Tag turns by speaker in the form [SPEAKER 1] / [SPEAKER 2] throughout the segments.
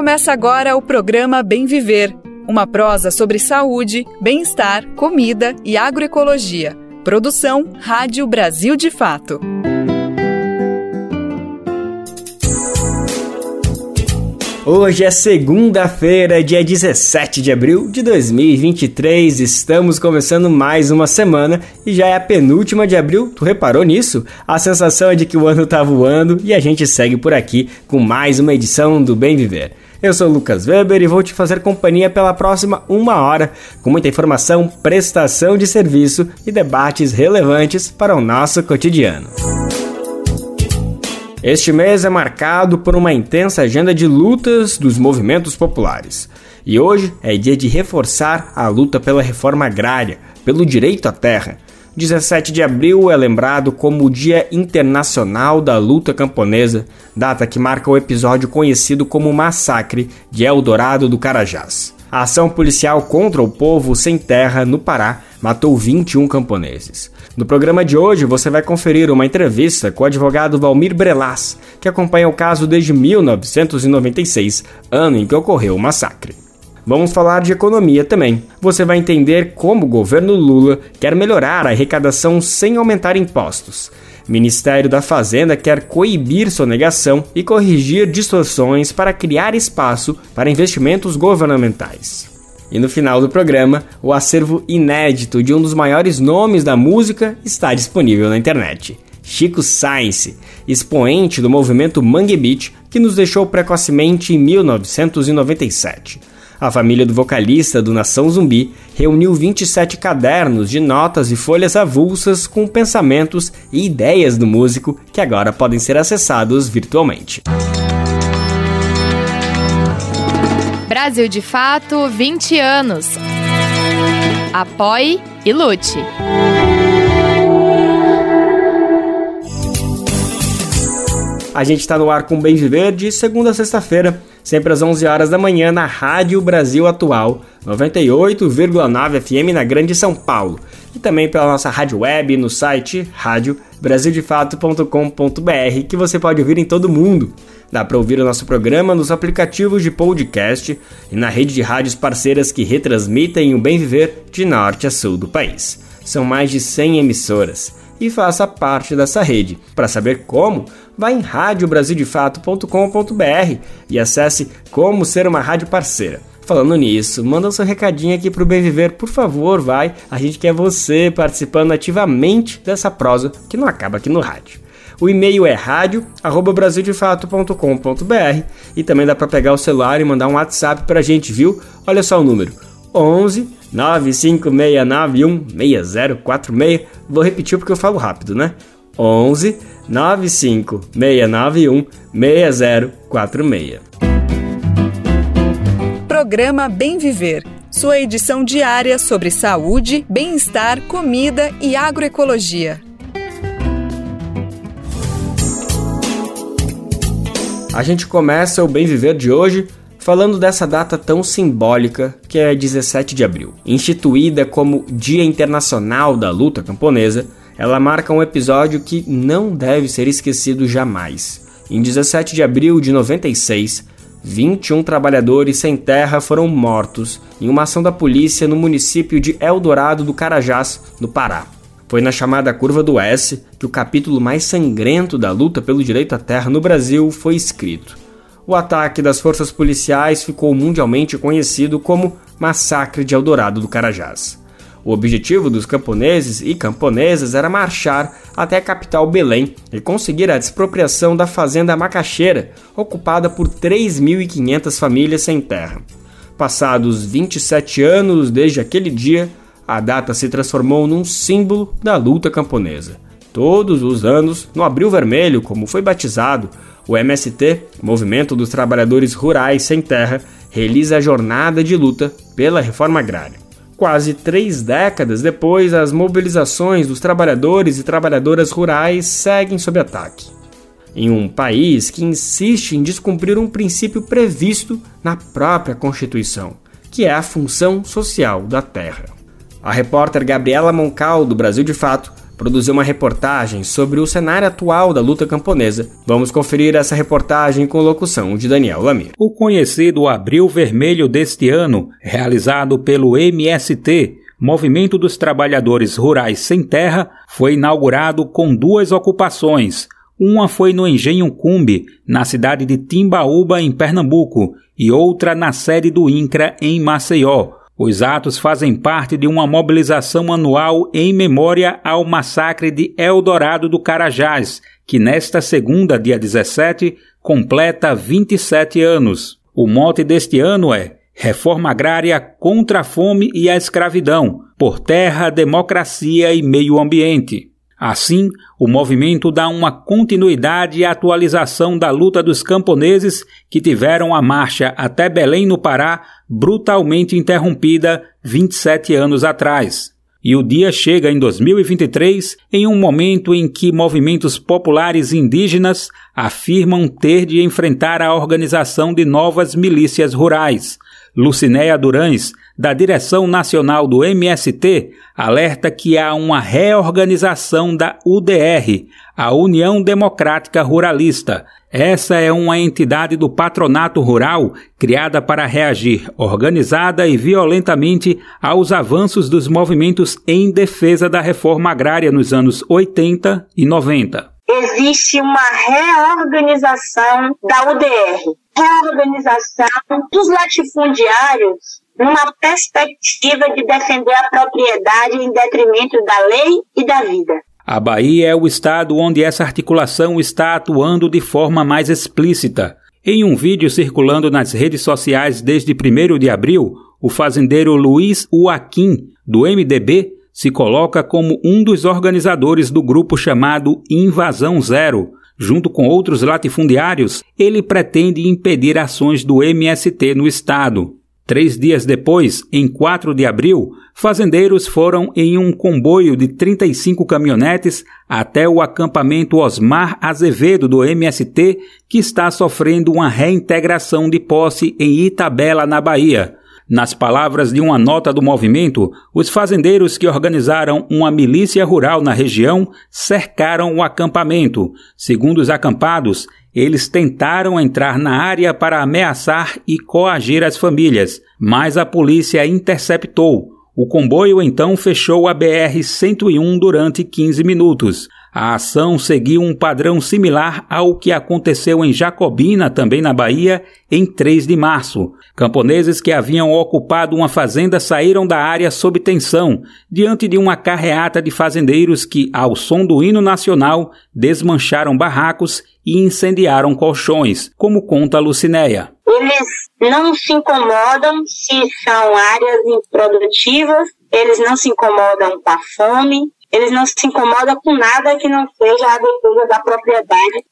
[SPEAKER 1] Começa agora o programa Bem Viver, uma prosa sobre saúde, bem-estar, comida e agroecologia. Produção Rádio Brasil de Fato.
[SPEAKER 2] Hoje é segunda-feira, dia 17 de abril de 2023. Estamos começando mais uma semana e já é a penúltima de abril. Tu reparou nisso? A sensação é de que o ano tá voando e a gente segue por aqui com mais uma edição do Bem Viver. Eu sou Lucas Weber e vou te fazer companhia pela próxima uma hora, com muita informação, prestação de serviço e debates relevantes para o nosso cotidiano. Este mês é marcado por uma intensa agenda de lutas dos movimentos populares. E hoje é dia de reforçar a luta pela reforma agrária, pelo direito à terra. 17 de abril é lembrado como o Dia Internacional da Luta Camponesa, data que marca o episódio conhecido como Massacre de Eldorado do Carajás. A ação policial contra o povo sem terra no Pará matou 21 camponeses. No programa de hoje você vai conferir uma entrevista com o advogado Valmir Brelas, que acompanha o caso desde 1996, ano em que ocorreu o massacre. Vamos falar de economia também. Você vai entender como o governo Lula quer melhorar a arrecadação sem aumentar impostos. Ministério da Fazenda quer coibir sonegação e corrigir distorções para criar espaço para investimentos governamentais. E no final do programa, o acervo inédito de um dos maiores nomes da música está disponível na internet. Chico Science, expoente do movimento Mangue Beat, que nos deixou precocemente em 1997. A família do vocalista do Nação Zumbi reuniu 27 cadernos de notas e folhas avulsas com pensamentos e ideias do músico que agora podem ser acessados virtualmente.
[SPEAKER 3] Brasil de Fato 20 anos. Apoie e lute.
[SPEAKER 2] A gente está no ar com Bem de segunda a sexta-feira, sempre às 11 horas da manhã na Rádio Brasil Atual, 98,9 FM na Grande São Paulo. E também pela nossa rádio web no site radiobrasildefato.com.br, que você pode ouvir em todo mundo. Dá para ouvir o nosso programa nos aplicativos de podcast e na rede de rádios parceiras que retransmitem o bem viver de norte a sul do país. São mais de 100 emissoras. E faça parte dessa rede. Para saber como, vá em radiobrasildefato.com.br e acesse como ser uma rádio parceira. Falando nisso, manda o seu recadinho aqui pro Bem Viver, por favor, vai. A gente quer você participando ativamente dessa prosa que não acaba aqui no rádio. O e-mail é rádio@brasildefato.com.br e também dá para pegar o celular e mandar um WhatsApp pra gente, viu? Olha só o número: 11 95691 6046. Vou repetir porque eu falo rápido, né? 11 95691 6046.
[SPEAKER 1] Programa Bem Viver. Sua edição diária sobre saúde, bem-estar, comida e agroecologia.
[SPEAKER 2] A gente começa o Bem Viver de hoje falando dessa data tão simbólica que é 17 de abril. Instituída como Dia Internacional da Luta Camponesa, ela marca um episódio que não deve ser esquecido jamais. Em 17 de abril de 96, 21 trabalhadores sem terra foram mortos em uma ação da polícia no município de Eldorado do Carajás, no Pará. Foi na chamada Curva do S que o capítulo mais sangrento da luta pelo direito à terra no Brasil foi escrito. O ataque das forças policiais ficou mundialmente conhecido como Massacre de Eldorado do Carajás. O objetivo dos camponeses e camponesas era marchar até a capital Belém e conseguir a expropriação da fazenda Macaxeira, ocupada por 3.500 famílias sem terra. Passados 27 anos desde aquele dia, a data se transformou num símbolo da luta camponesa. Todos os anos, no Abril Vermelho, como foi batizado, o MST, Movimento dos Trabalhadores Rurais Sem Terra, realiza a jornada de luta pela reforma agrária. Quase três décadas depois, as mobilizações dos trabalhadores e trabalhadoras rurais seguem sob ataque. Em um país que insiste em descumprir um princípio previsto na própria Constituição, que é a função social da terra. A repórter Gabriela Moncal, do Brasil de Fato, produziu uma reportagem sobre o cenário atual da luta camponesa. Vamos conferir essa reportagem com locução de Daniel Lamir.
[SPEAKER 4] O conhecido Abril Vermelho deste ano, realizado pelo MST, Movimento dos Trabalhadores Rurais Sem Terra, foi inaugurado com duas ocupações. Uma foi no Engenho Cumbe, na cidade de Timbaúba, em Pernambuco, e outra na sede do INCRA, em Maceió. Os atos fazem parte de uma mobilização anual em memória ao massacre de Eldorado do Carajás, que nesta segunda, dia 17, completa 27 anos. O mote deste ano é Reforma agrária contra a fome e a escravidão, por terra, democracia e meio ambiente. Assim, o movimento dá uma continuidade e atualização da luta dos camponeses que tiveram a marcha até Belém, no Pará, brutalmente interrompida 27 anos atrás. E o dia chega em 2023 em um momento em que movimentos populares indígenas afirmam ter de enfrentar a organização de novas milícias rurais, Lucinéia Durães, da direção nacional do MST, alerta que há uma reorganização da UDR, a União Democrática Ruralista. Essa é uma entidade do patronato rural criada para reagir organizada e violentamente aos avanços dos movimentos em defesa da reforma agrária nos anos 80 e 90
[SPEAKER 5] existe uma reorganização da UDR, reorganização dos latifundiários numa perspectiva de defender a propriedade em detrimento da lei e da vida.
[SPEAKER 4] A Bahia é o estado onde essa articulação está atuando de forma mais explícita. Em um vídeo circulando nas redes sociais desde 1 de abril, o fazendeiro Luiz Uaquim, do MDB, se coloca como um dos organizadores do grupo chamado Invasão Zero. Junto com outros latifundiários, ele pretende impedir ações do MST no estado. Três dias depois, em 4 de abril, fazendeiros foram em um comboio de 35 caminhonetes até o acampamento Osmar Azevedo do MST, que está sofrendo uma reintegração de posse em Itabela, na Bahia. Nas palavras de uma nota do movimento, os fazendeiros que organizaram uma milícia rural na região cercaram o acampamento. Segundo os acampados, eles tentaram entrar na área para ameaçar e coagir as famílias, mas a polícia interceptou. O comboio então fechou a BR-101 durante 15 minutos. A ação seguiu um padrão similar ao que aconteceu em Jacobina, também na Bahia, em 3 de março. Camponeses que haviam ocupado uma fazenda saíram da área sob tensão, diante de uma carreata de fazendeiros que, ao som do hino nacional, desmancharam barracos e incendiaram colchões, como conta Lucinéia.
[SPEAKER 5] Eles não se incomodam se são áreas improdutivas, eles não se incomodam com a fome, eles não se incomodam com nada que não seja a defesa da propriedade,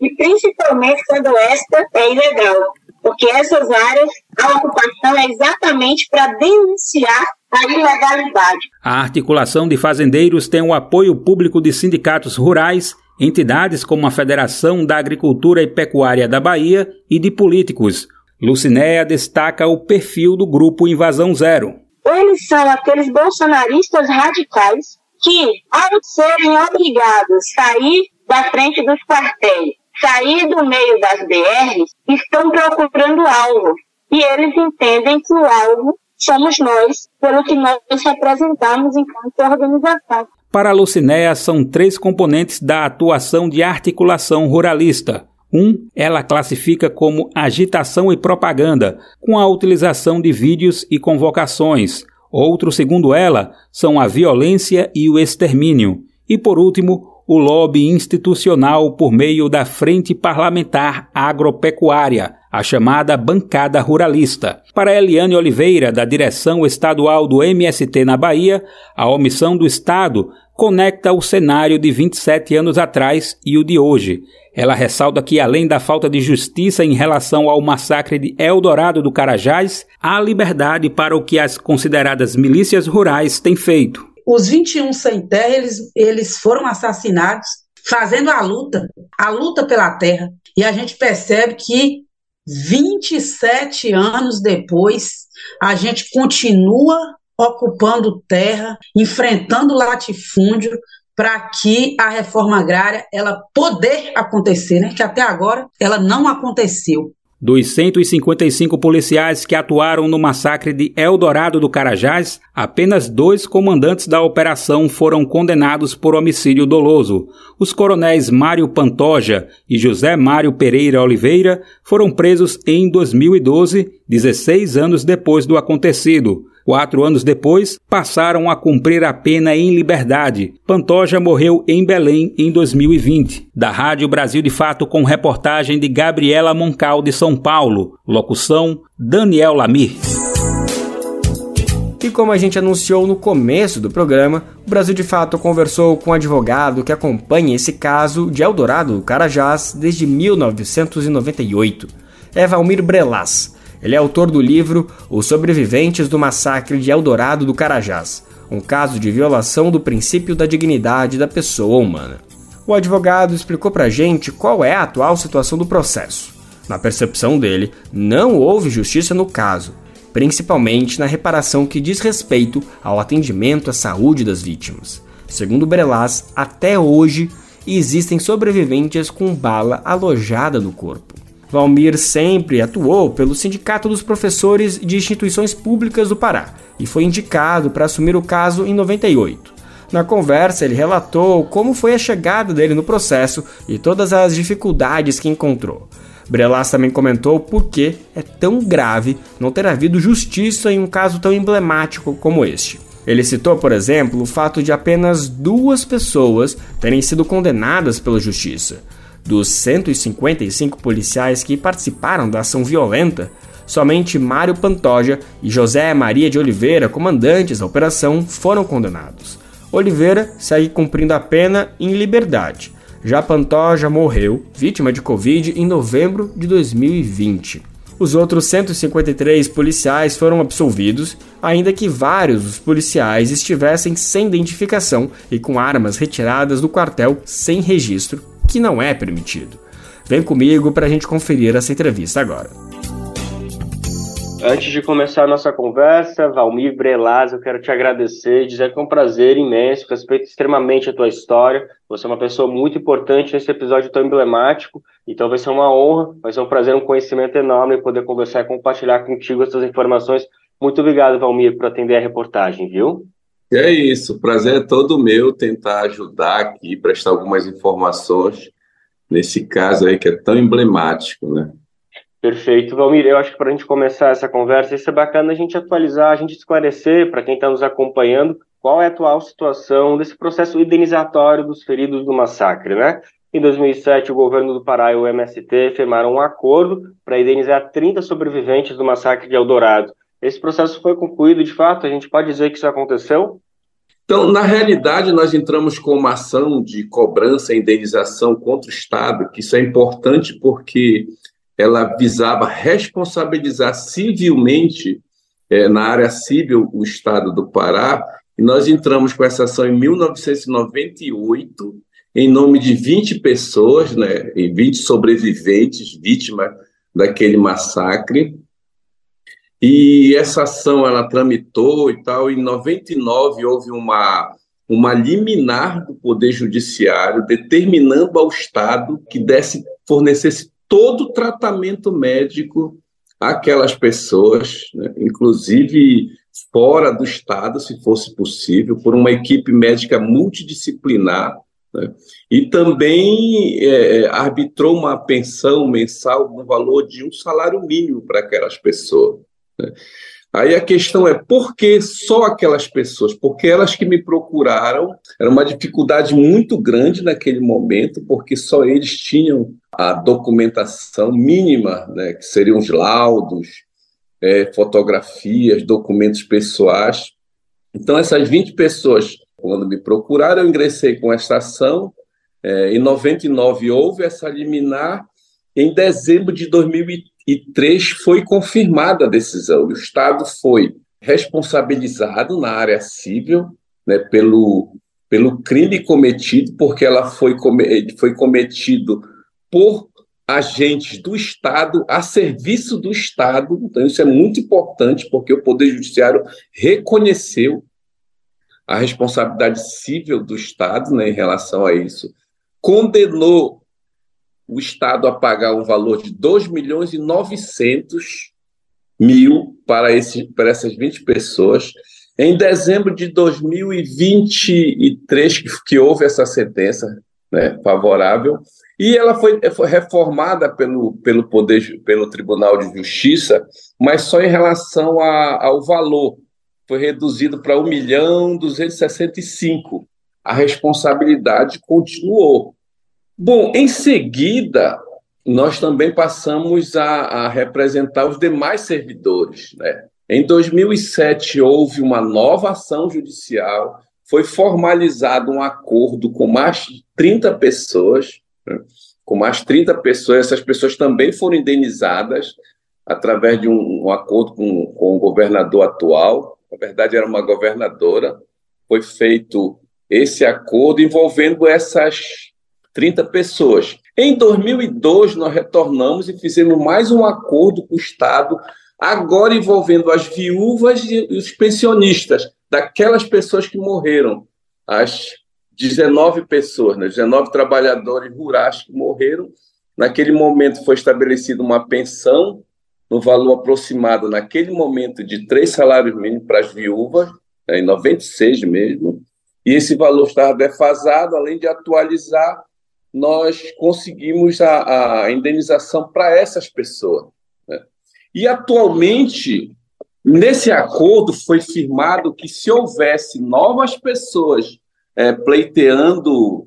[SPEAKER 5] e principalmente quando esta é ilegal. Porque essas áreas, a ocupação é exatamente para denunciar a ilegalidade.
[SPEAKER 4] A articulação de fazendeiros tem o apoio público de sindicatos rurais, entidades como a Federação da Agricultura e Pecuária da Bahia e de políticos. Lucinéia destaca o perfil do grupo Invasão Zero.
[SPEAKER 5] Eles são aqueles bolsonaristas radicais que, ao serem obrigados a sair da frente dos quartéis, sair do meio das BRs, estão procurando alvo. E eles entendem que o alvo somos nós, pelo que nós representamos enquanto organização.
[SPEAKER 4] Para a Lucinéia, são três componentes da atuação de articulação ruralista. Um, ela classifica como agitação e propaganda, com a utilização de vídeos e convocações. Outro, segundo ela, são a violência e o extermínio. E por último, o lobby institucional por meio da Frente Parlamentar Agropecuária, a chamada Bancada Ruralista. Para Eliane Oliveira, da direção estadual do MST na Bahia, a omissão do Estado conecta o cenário de 27 anos atrás e o de hoje. Ela ressalta que, além da falta de justiça em relação ao massacre de Eldorado do Carajás, há liberdade para o que as consideradas milícias rurais têm feito.
[SPEAKER 6] Os 21 sem terra, eles, eles foram assassinados fazendo a luta, a luta pela terra. E a gente percebe que 27 anos depois, a gente continua ocupando terra, enfrentando latifúndio, para que a reforma agrária ela poder acontecer, né? Que até agora ela não aconteceu.
[SPEAKER 4] Dos 155 policiais que atuaram no massacre de Eldorado do Carajás, apenas dois comandantes da operação foram condenados por homicídio doloso. Os coronéis Mário Pantoja e José Mário Pereira Oliveira foram presos em 2012, 16 anos depois do acontecido. Quatro anos depois, passaram a cumprir a pena em liberdade. Pantoja morreu em Belém em 2020. Da Rádio Brasil de Fato, com reportagem de Gabriela Moncal de São Paulo. Locução: Daniel Lamir.
[SPEAKER 2] E como a gente anunciou no começo do programa, o Brasil de Fato conversou com um advogado que acompanha esse caso de Eldorado do Carajás desde 1998. É Valmir Brelas. Ele é autor do livro Os Sobreviventes do Massacre de Eldorado do Carajás, um caso de violação do princípio da dignidade da pessoa humana. O advogado explicou pra gente qual é a atual situação do processo. Na percepção dele, não houve justiça no caso, principalmente na reparação que diz respeito ao atendimento à saúde das vítimas. Segundo Brelas, até hoje existem sobreviventes com bala alojada no corpo. Valmir sempre atuou pelo Sindicato dos Professores de Instituições Públicas do Pará e foi indicado para assumir o caso em 98. Na conversa, ele relatou como foi a chegada dele no processo e todas as dificuldades que encontrou. Brelas também comentou por que é tão grave não ter havido justiça em um caso tão emblemático como este. Ele citou, por exemplo, o fato de apenas duas pessoas terem sido condenadas pela justiça. Dos 155 policiais que participaram da ação violenta, somente Mário Pantoja e José Maria de Oliveira, comandantes da operação, foram condenados. Oliveira segue cumprindo a pena em liberdade. Já Pantoja morreu, vítima de Covid, em novembro de 2020. Os outros 153 policiais foram absolvidos, ainda que vários dos policiais estivessem sem identificação e com armas retiradas do quartel sem registro que não é permitido. Vem comigo para a gente conferir essa entrevista agora.
[SPEAKER 7] Antes de começar a nossa conversa, Valmir Brelas, eu quero te agradecer dizer que é um prazer imenso, respeito extremamente a tua história. Você é uma pessoa muito importante nesse episódio tão emblemático, então vai ser uma honra, vai ser um prazer, um conhecimento enorme poder conversar e compartilhar contigo essas informações. Muito obrigado, Valmir, por atender a reportagem, viu?
[SPEAKER 8] É isso, o prazer é todo meu tentar ajudar aqui, prestar algumas informações nesse caso aí que é tão emblemático, né?
[SPEAKER 7] Perfeito. Valmir, eu acho que para a gente começar essa conversa, isso é bacana a gente atualizar, a gente esclarecer para quem está nos acompanhando qual é a atual situação desse processo indenizatório dos feridos do massacre, né? Em 2007, o governo do Pará e o MST firmaram um acordo para indenizar 30 sobreviventes do massacre de Eldorado. Esse processo foi concluído de fato? A gente pode dizer que isso aconteceu?
[SPEAKER 8] Então, na realidade, nós entramos com uma ação de cobrança e indenização contra o Estado, que isso é importante porque ela visava responsabilizar civilmente, é, na área civil, o Estado do Pará, e nós entramos com essa ação em 1998, em nome de 20 pessoas, né, e 20 sobreviventes, vítimas daquele massacre, e essa ação ela tramitou e tal. Em 99 houve uma uma liminar do Poder Judiciário determinando ao Estado que desse fornecesse todo o tratamento médico àquelas pessoas, né? inclusive fora do Estado, se fosse possível, por uma equipe médica multidisciplinar, né? e também é, é arbitrou uma pensão mensal no valor de um salário mínimo para aquelas pessoas. Né? Aí a questão é por que só aquelas pessoas? Porque elas que me procuraram, era uma dificuldade muito grande naquele momento, porque só eles tinham a documentação mínima, né, que seriam os laudos, é, fotografias, documentos pessoais. Então, essas 20 pessoas, quando me procuraram, eu ingressei com esta ação. É, em 99 houve essa liminar. Em dezembro de 2013, e três foi confirmada a decisão. O Estado foi responsabilizado na área civil né, pelo, pelo crime cometido, porque ela foi, foi cometido por agentes do Estado a serviço do Estado. Então, isso é muito importante, porque o Poder Judiciário reconheceu a responsabilidade civil do Estado né, em relação a isso, condenou o Estado a pagar um valor de 2 milhões e 900 mil para, esse, para essas 20 pessoas. Em dezembro de 2023, que, que houve essa sentença né, favorável, e ela foi, foi, reformada pelo, pelo Poder, pelo Tribunal de Justiça, mas só em relação a, ao valor. Foi reduzido para 1 milhão 265. A responsabilidade continuou. Bom, em seguida, nós também passamos a, a representar os demais servidores. Né? Em 2007, houve uma nova ação judicial, foi formalizado um acordo com mais de 30 pessoas, né? com mais 30 pessoas, essas pessoas também foram indenizadas através de um, um acordo com, com o governador atual, na verdade era uma governadora, foi feito esse acordo envolvendo essas 30 pessoas. Em 2002, nós retornamos e fizemos mais um acordo com o Estado, agora envolvendo as viúvas e os pensionistas, daquelas pessoas que morreram, as 19 pessoas, né, 19 trabalhadores rurais que morreram. Naquele momento foi estabelecida uma pensão no valor aproximado, naquele momento, de três salários mínimos para as viúvas, né, em 96 mesmo, e esse valor estava defasado, além de atualizar nós conseguimos a, a indenização para essas pessoas. Né? E atualmente, nesse acordo foi firmado que se houvesse novas pessoas é, pleiteando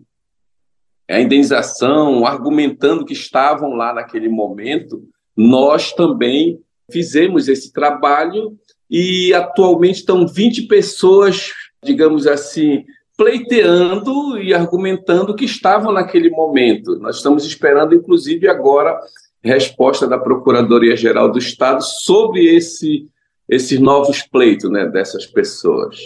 [SPEAKER 8] a indenização, argumentando que estavam lá naquele momento, nós também fizemos esse trabalho e atualmente estão 20 pessoas, digamos assim, pleiteando e argumentando que estavam naquele momento. Nós estamos esperando, inclusive, agora, resposta da Procuradoria-Geral do Estado sobre esse, esses novos pleitos né, dessas pessoas.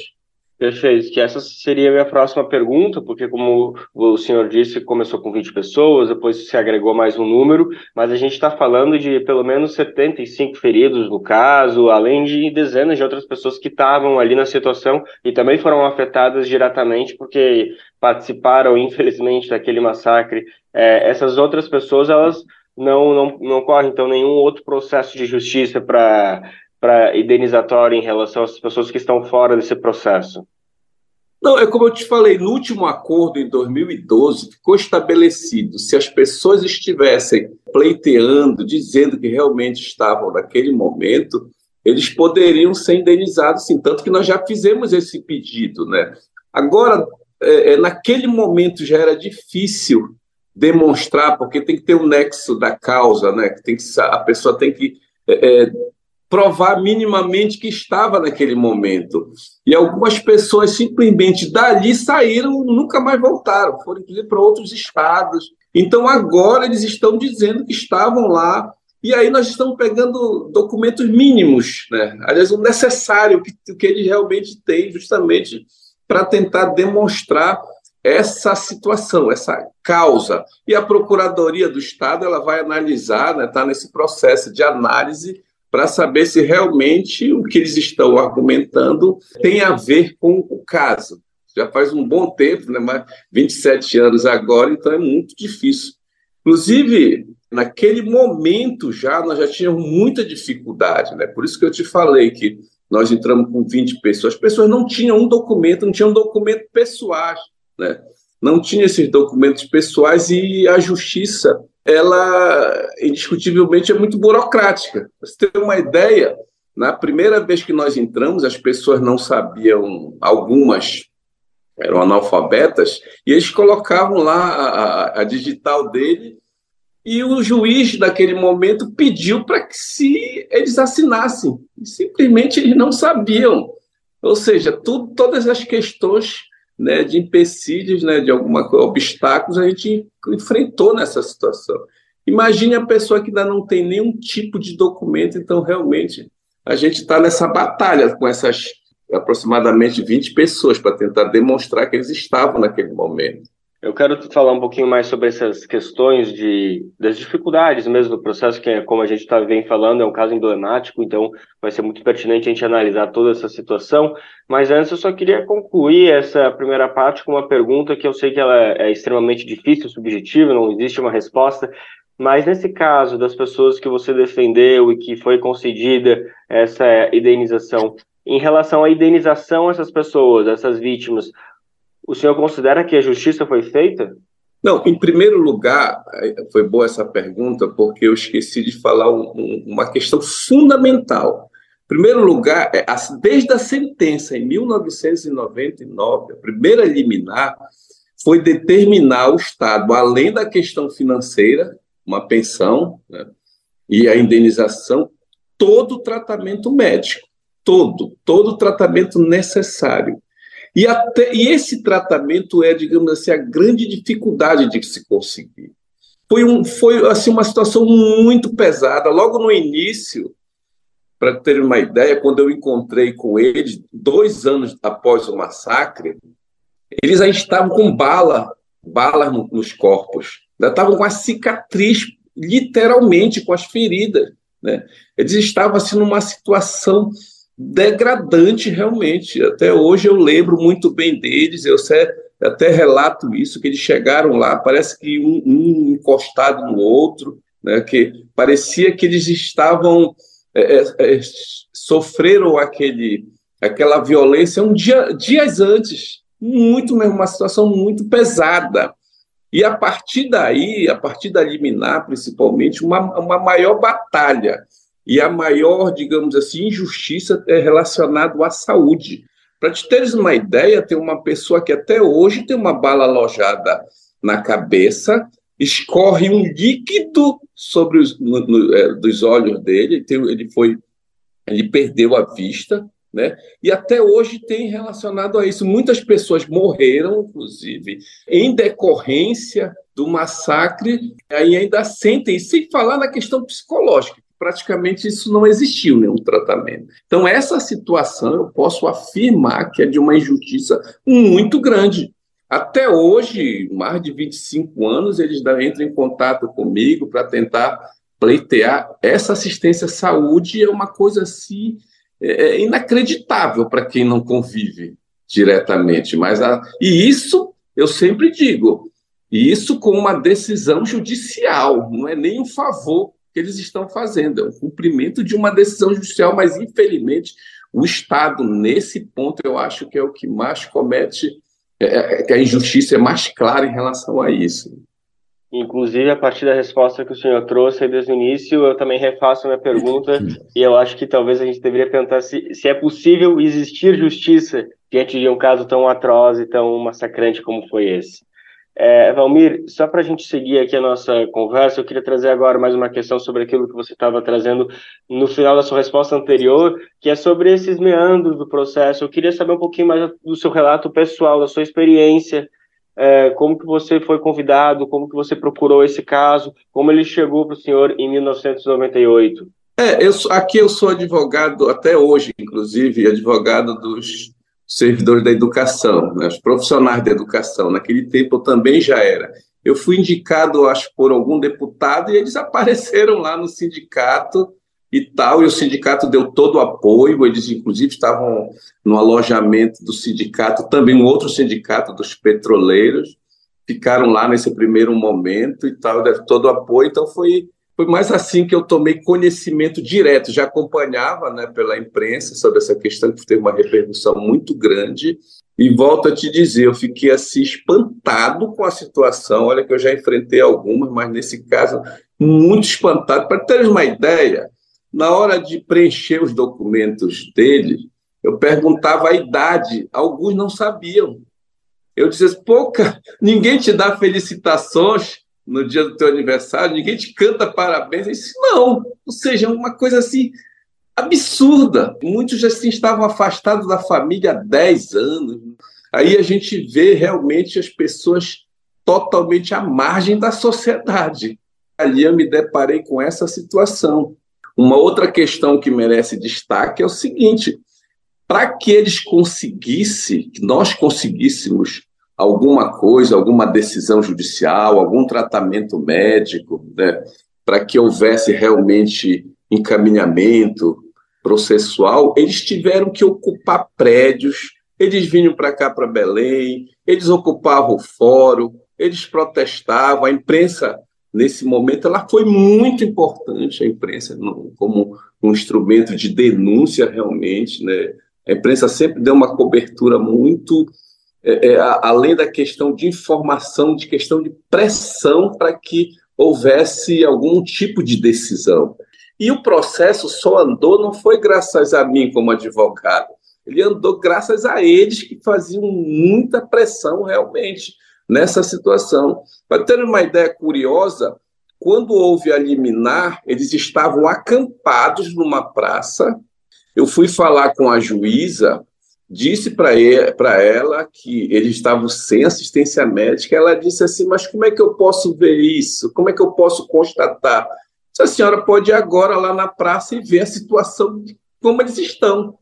[SPEAKER 7] Perfeito, que essa seria a minha próxima pergunta, porque como o senhor disse, começou com 20 pessoas, depois se agregou mais um número, mas a gente está falando de pelo menos 75 feridos no caso, além de dezenas de outras pessoas que estavam ali na situação e também foram afetadas diretamente porque participaram, infelizmente, daquele massacre. É, essas outras pessoas, elas não, não, não correm, então, nenhum outro processo de justiça para para indenizatório em relação às pessoas que estão fora desse processo?
[SPEAKER 8] Não, é como eu te falei, no último acordo em 2012 ficou estabelecido se as pessoas estivessem pleiteando, dizendo que realmente estavam naquele momento, eles poderiam ser indenizados, sim, tanto que nós já fizemos esse pedido, né? Agora, é, é, naquele momento já era difícil demonstrar, porque tem que ter um nexo da causa, né? Tem que, a pessoa tem que é, é provar minimamente que estava naquele momento. E algumas pessoas simplesmente dali saíram, nunca mais voltaram, foram inclusive para outros estados. Então agora eles estão dizendo que estavam lá. E aí nós estamos pegando documentos mínimos, né? aliás, o necessário que, que eles realmente têm, justamente para tentar demonstrar essa situação, essa causa. E a Procuradoria do Estado ela vai analisar, está né, tá nesse processo de análise para saber se realmente o que eles estão argumentando tem a ver com o caso. Já faz um bom tempo, né, mas 27 anos agora, então é muito difícil. Inclusive, naquele momento já, nós já tínhamos muita dificuldade, né? por isso que eu te falei que nós entramos com 20 pessoas. As pessoas não tinham um documento, não tinham um documento pessoais, né? não tinham esses documentos pessoais e a justiça ela indiscutivelmente é muito burocrática. Pra você ter uma ideia, na primeira vez que nós entramos, as pessoas não sabiam, algumas eram analfabetas, e eles colocavam lá a, a, a digital dele, e o juiz, naquele momento, pediu para que se eles assinassem. E simplesmente eles não sabiam. Ou seja, tudo, todas as questões né, de empecilhos, né, de alguma obstáculos a gente enfrentou nessa situação. Imagine a pessoa que ainda não tem nenhum tipo de documento, então realmente a gente está nessa batalha com essas aproximadamente 20 pessoas para tentar demonstrar que eles estavam naquele momento.
[SPEAKER 7] Eu quero falar um pouquinho mais sobre essas questões de, das dificuldades mesmo do processo, que é, como a gente está bem falando, é um caso emblemático, então vai ser muito pertinente a gente analisar toda essa situação. Mas antes eu só queria concluir essa primeira parte com uma pergunta que eu sei que ela é, extremamente difícil, subjetiva, não existe uma resposta, mas nesse caso das pessoas que você defendeu e que foi concedida essa indenização, em relação à indenização essas pessoas, essas vítimas, o senhor considera que a justiça foi feita?
[SPEAKER 8] Não, em primeiro lugar, foi boa essa pergunta, porque eu esqueci de falar um, um, uma questão fundamental. Em primeiro lugar, é, desde a sentença em 1999, a primeira liminar foi determinar o Estado, além da questão financeira, uma pensão né, e a indenização, todo o tratamento médico, todo, todo o tratamento necessário. E, até, e esse tratamento é, digamos assim, a grande dificuldade de se conseguir. Foi, um, foi assim, uma situação muito pesada. Logo no início, para ter uma ideia, quando eu encontrei com eles, dois anos após o massacre, eles ainda estavam com bala, balas nos corpos. Ainda estavam com a cicatriz, literalmente, com as feridas. Né? Eles estavam assim, numa situação degradante realmente. Até hoje eu lembro muito bem deles, eu até relato isso, que eles chegaram lá, parece que um, um encostado no outro, né, que parecia que eles estavam é, é, é, sofreram aquele, aquela violência um dia, dias antes, muito mesmo, uma situação muito pesada. E a partir daí, a partir da liminar, principalmente, uma, uma maior batalha e a maior, digamos assim, injustiça é relacionada à saúde. Para te teres uma ideia, tem uma pessoa que até hoje tem uma bala alojada na cabeça, escorre um líquido sobre os no, no, é, dos olhos dele, ele foi ele perdeu a vista, né? E até hoje tem relacionado a isso. Muitas pessoas morreram, inclusive, em decorrência do massacre, e ainda sentem, sem falar na questão psicológica praticamente isso não existiu nenhum tratamento. Então, essa situação eu posso afirmar que é de uma injustiça muito grande. Até hoje, mais de 25 anos, eles entram em contato comigo para tentar pleitear essa assistência à saúde, é uma coisa assim é, é inacreditável para quem não convive diretamente. Mas a, e isso eu sempre digo, isso com uma decisão judicial, não é nem um favor que eles estão fazendo, é o cumprimento de uma decisão judicial, mas infelizmente o Estado, nesse ponto, eu acho que é o que mais comete, é, é, que a injustiça é mais clara em relação a isso.
[SPEAKER 7] Inclusive, a partir da resposta que o senhor trouxe desde o início, eu também refaço a minha pergunta, e eu acho que talvez a gente deveria perguntar se, se é possível existir justiça diante de um caso tão atroz e tão massacrante como foi esse. É, Valmir, só para a gente seguir aqui a nossa conversa, eu queria trazer agora mais uma questão sobre aquilo que você estava trazendo no final da sua resposta anterior, que é sobre esses meandros do processo. Eu queria saber um pouquinho mais do seu relato pessoal, da sua experiência, é, como que você foi convidado, como que você procurou esse caso, como ele chegou para o senhor em 1998.
[SPEAKER 8] É, eu, aqui eu sou advogado, até hoje, inclusive, advogado dos servidores da educação, né, os profissionais da educação. Naquele tempo eu também já era. Eu fui indicado, acho, por algum deputado e eles apareceram lá no sindicato e tal, e o sindicato deu todo o apoio, eles inclusive estavam no alojamento do sindicato, também um outro sindicato dos petroleiros, ficaram lá nesse primeiro momento e tal, deram todo o apoio, então foi foi mais assim que eu tomei conhecimento direto, já acompanhava né, pela imprensa sobre essa questão, que teve uma repercussão muito grande. E volto a te dizer, eu fiquei assim espantado com a situação. Olha que eu já enfrentei algumas, mas nesse caso, muito espantado. Para ter uma ideia, na hora de preencher os documentos dele, eu perguntava a idade, alguns não sabiam. Eu dizia, pouca, ninguém te dá felicitações no dia do teu aniversário, ninguém te canta parabéns. Eu disse, não, ou seja, uma coisa assim absurda. Muitos já assim, estavam afastados da família há 10 anos. Aí a gente vê realmente as pessoas totalmente à margem da sociedade. Ali eu me deparei com essa situação. Uma outra questão que merece destaque é o seguinte: para que eles conseguissem, que nós conseguíssemos alguma coisa, alguma decisão judicial, algum tratamento médico, né, para que houvesse realmente encaminhamento processual, eles tiveram que ocupar prédios, eles vinham para cá, para Belém, eles ocupavam o fórum, eles protestavam, a imprensa, nesse momento, ela foi muito importante, a imprensa, como um instrumento de denúncia, realmente, né? A imprensa sempre deu uma cobertura muito, é, é, além da questão de informação, de questão de pressão para que houvesse algum tipo de decisão. E o processo só andou, não foi graças a mim como advogado, ele andou graças a eles que faziam muita pressão realmente nessa situação. Para ter uma ideia curiosa, quando houve a liminar, eles estavam acampados numa praça. Eu fui falar com a juíza, disse para ela que eles estavam sem assistência médica. Ela disse assim: Mas como é que eu posso ver isso? Como é que eu posso constatar? a senhora pode ir agora lá na praça e ver a situação como eles estão.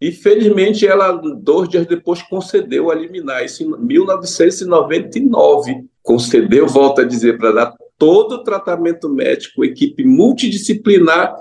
[SPEAKER 8] E, felizmente, ela, dois dias depois, concedeu a liminar, isso em 1999. Concedeu, volta a dizer, para dar todo o tratamento médico, equipe multidisciplinar,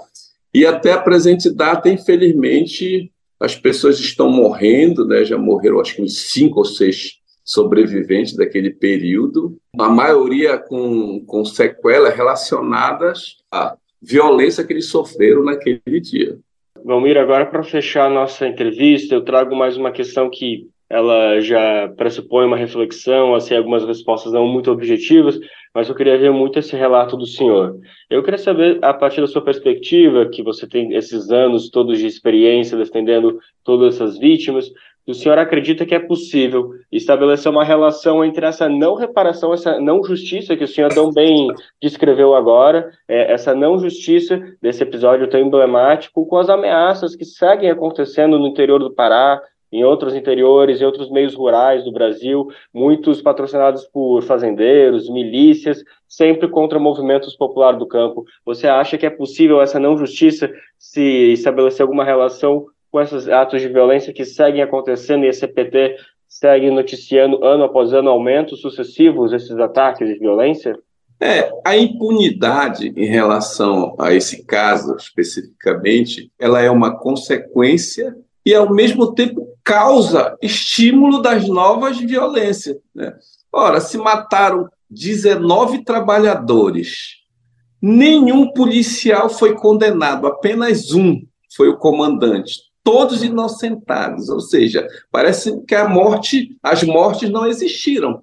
[SPEAKER 8] e até a presente data, infelizmente, as pessoas estão morrendo, né? já morreram acho que uns cinco ou seis sobreviventes daquele período, a maioria com, com sequelas relacionadas à violência que eles sofreram naquele dia.
[SPEAKER 7] Valmir, agora para fechar a nossa entrevista, eu trago mais uma questão que ela já pressupõe uma reflexão, assim, algumas respostas não muito objetivas, mas eu queria ver muito esse relato do senhor. Eu queria saber, a partir da sua perspectiva, que você tem esses anos todos de experiência defendendo todas essas vítimas, o senhor acredita que é possível estabelecer uma relação entre essa não reparação, essa não justiça que o senhor tão bem descreveu agora, é, essa não justiça desse episódio tão emblemático, com as ameaças que seguem acontecendo no interior do Pará, em outros interiores, em outros meios rurais do Brasil, muitos patrocinados por fazendeiros, milícias, sempre contra movimentos populares do campo. Você acha que é possível essa não justiça se estabelecer alguma relação com esses atos de violência que seguem acontecendo e a CPT segue noticiando ano após ano aumentos sucessivos desses ataques de violência?
[SPEAKER 8] É, a impunidade em relação a esse caso especificamente, ela é uma consequência e ao mesmo tempo causa estímulo das novas violências. Né? Ora, se mataram 19 trabalhadores, nenhum policial foi condenado, apenas um foi o comandante todos inocentados, ou seja, parece que a morte, as mortes não existiram.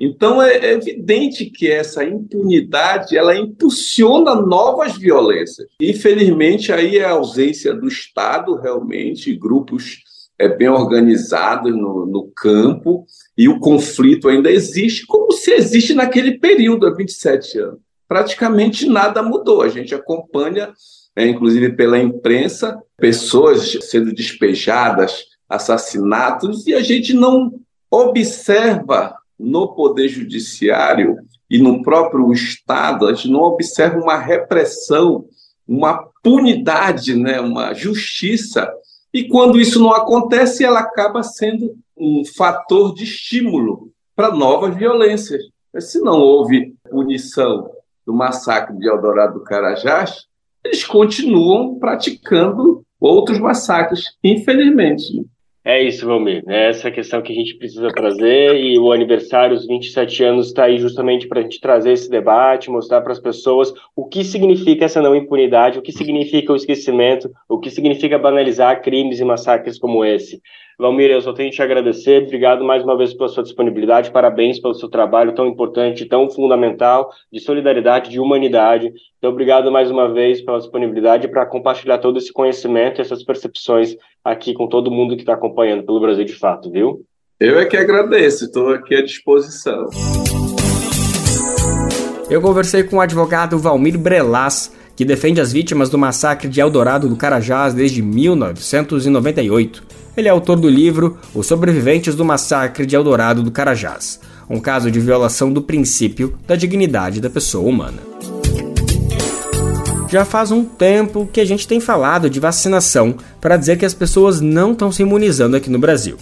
[SPEAKER 8] Então é, evidente que essa impunidade ela impulsiona novas violências. Infelizmente aí é a ausência do Estado realmente, grupos é, bem organizados no, no campo e o conflito ainda existe, como se existe naquele período há 27 anos. Praticamente nada mudou. A gente acompanha é, inclusive pela imprensa, pessoas sendo despejadas, assassinatos, e a gente não observa no Poder Judiciário e no próprio Estado, a gente não observa uma repressão, uma punidade, né, uma justiça. E quando isso não acontece, ela acaba sendo um fator de estímulo para novas violências. Mas se não houve punição do massacre de Eldorado do Carajás, eles continuam praticando outros massacres, infelizmente.
[SPEAKER 7] É isso, Valmir. É essa questão que a gente precisa trazer e o aniversário, os 27 anos, está aí justamente para a gente trazer esse debate, mostrar para as pessoas o que significa essa não impunidade, o que significa o esquecimento, o que significa banalizar crimes e massacres como esse. Valmir, eu só tenho que te agradecer. Obrigado mais uma vez pela sua disponibilidade. Parabéns pelo seu trabalho tão importante, tão fundamental, de solidariedade, de humanidade. Então, obrigado mais uma vez pela disponibilidade para compartilhar todo esse conhecimento e essas percepções aqui com todo mundo que está acompanhando pelo Brasil de Fato, viu?
[SPEAKER 8] Eu é que agradeço, estou aqui à disposição.
[SPEAKER 2] Eu conversei com o advogado Valmir Brelas, que defende as vítimas do massacre de Eldorado do Carajás desde 1998. Ele é autor do livro Os Sobreviventes do Massacre de Eldorado do Carajás, um caso de violação do princípio da dignidade da pessoa humana. Já faz um tempo que a gente tem falado de vacinação para dizer que as pessoas não estão se imunizando aqui no Brasil.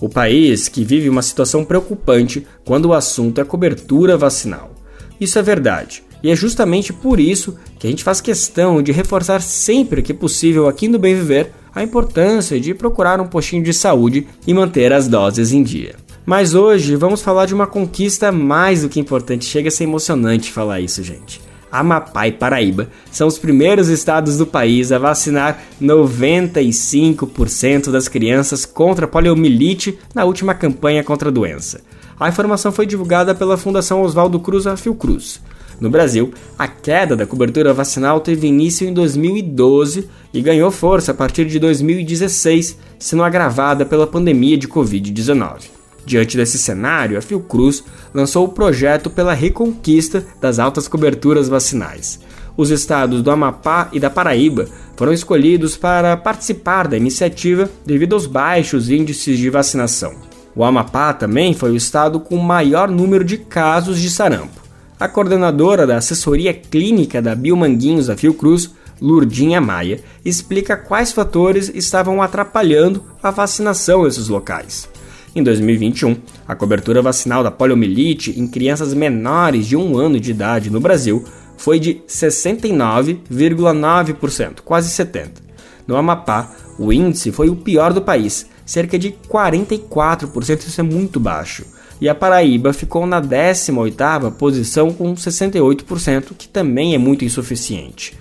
[SPEAKER 2] O país que vive uma situação preocupante quando o assunto é cobertura vacinal. Isso é verdade. E é justamente por isso que a gente faz questão de reforçar sempre que possível aqui no Bem Viver a importância de procurar um postinho de saúde e manter as doses em dia. Mas hoje vamos falar de uma conquista mais do que importante. Chega a ser emocionante falar isso, gente. Amapá e Paraíba são os primeiros estados do país a vacinar 95% das crianças contra poliomielite na última campanha contra a doença. A informação foi divulgada pela Fundação Oswaldo Cruz a Fiocruz. No Brasil, a queda da cobertura vacinal teve início em 2012 e ganhou força a partir de 2016, sendo agravada pela pandemia de Covid-19. Diante desse cenário, a Fiocruz lançou o projeto pela reconquista das altas coberturas vacinais. Os estados do Amapá e da Paraíba foram escolhidos para participar da iniciativa devido aos baixos índices de vacinação. O Amapá também foi o estado com maior número de casos de sarampo. A coordenadora da assessoria clínica da Biomanguinhos da Fiocruz, Lurdinha Maia, explica quais fatores estavam atrapalhando a vacinação nesses locais. Em 2021, a cobertura vacinal da poliomielite em crianças menores de um ano de idade no Brasil foi de 69,9%, quase 70%. No Amapá, o índice foi o pior do país, cerca de 44%, isso é muito baixo. E a Paraíba ficou na 18ª posição com 68%, que também é muito insuficiente.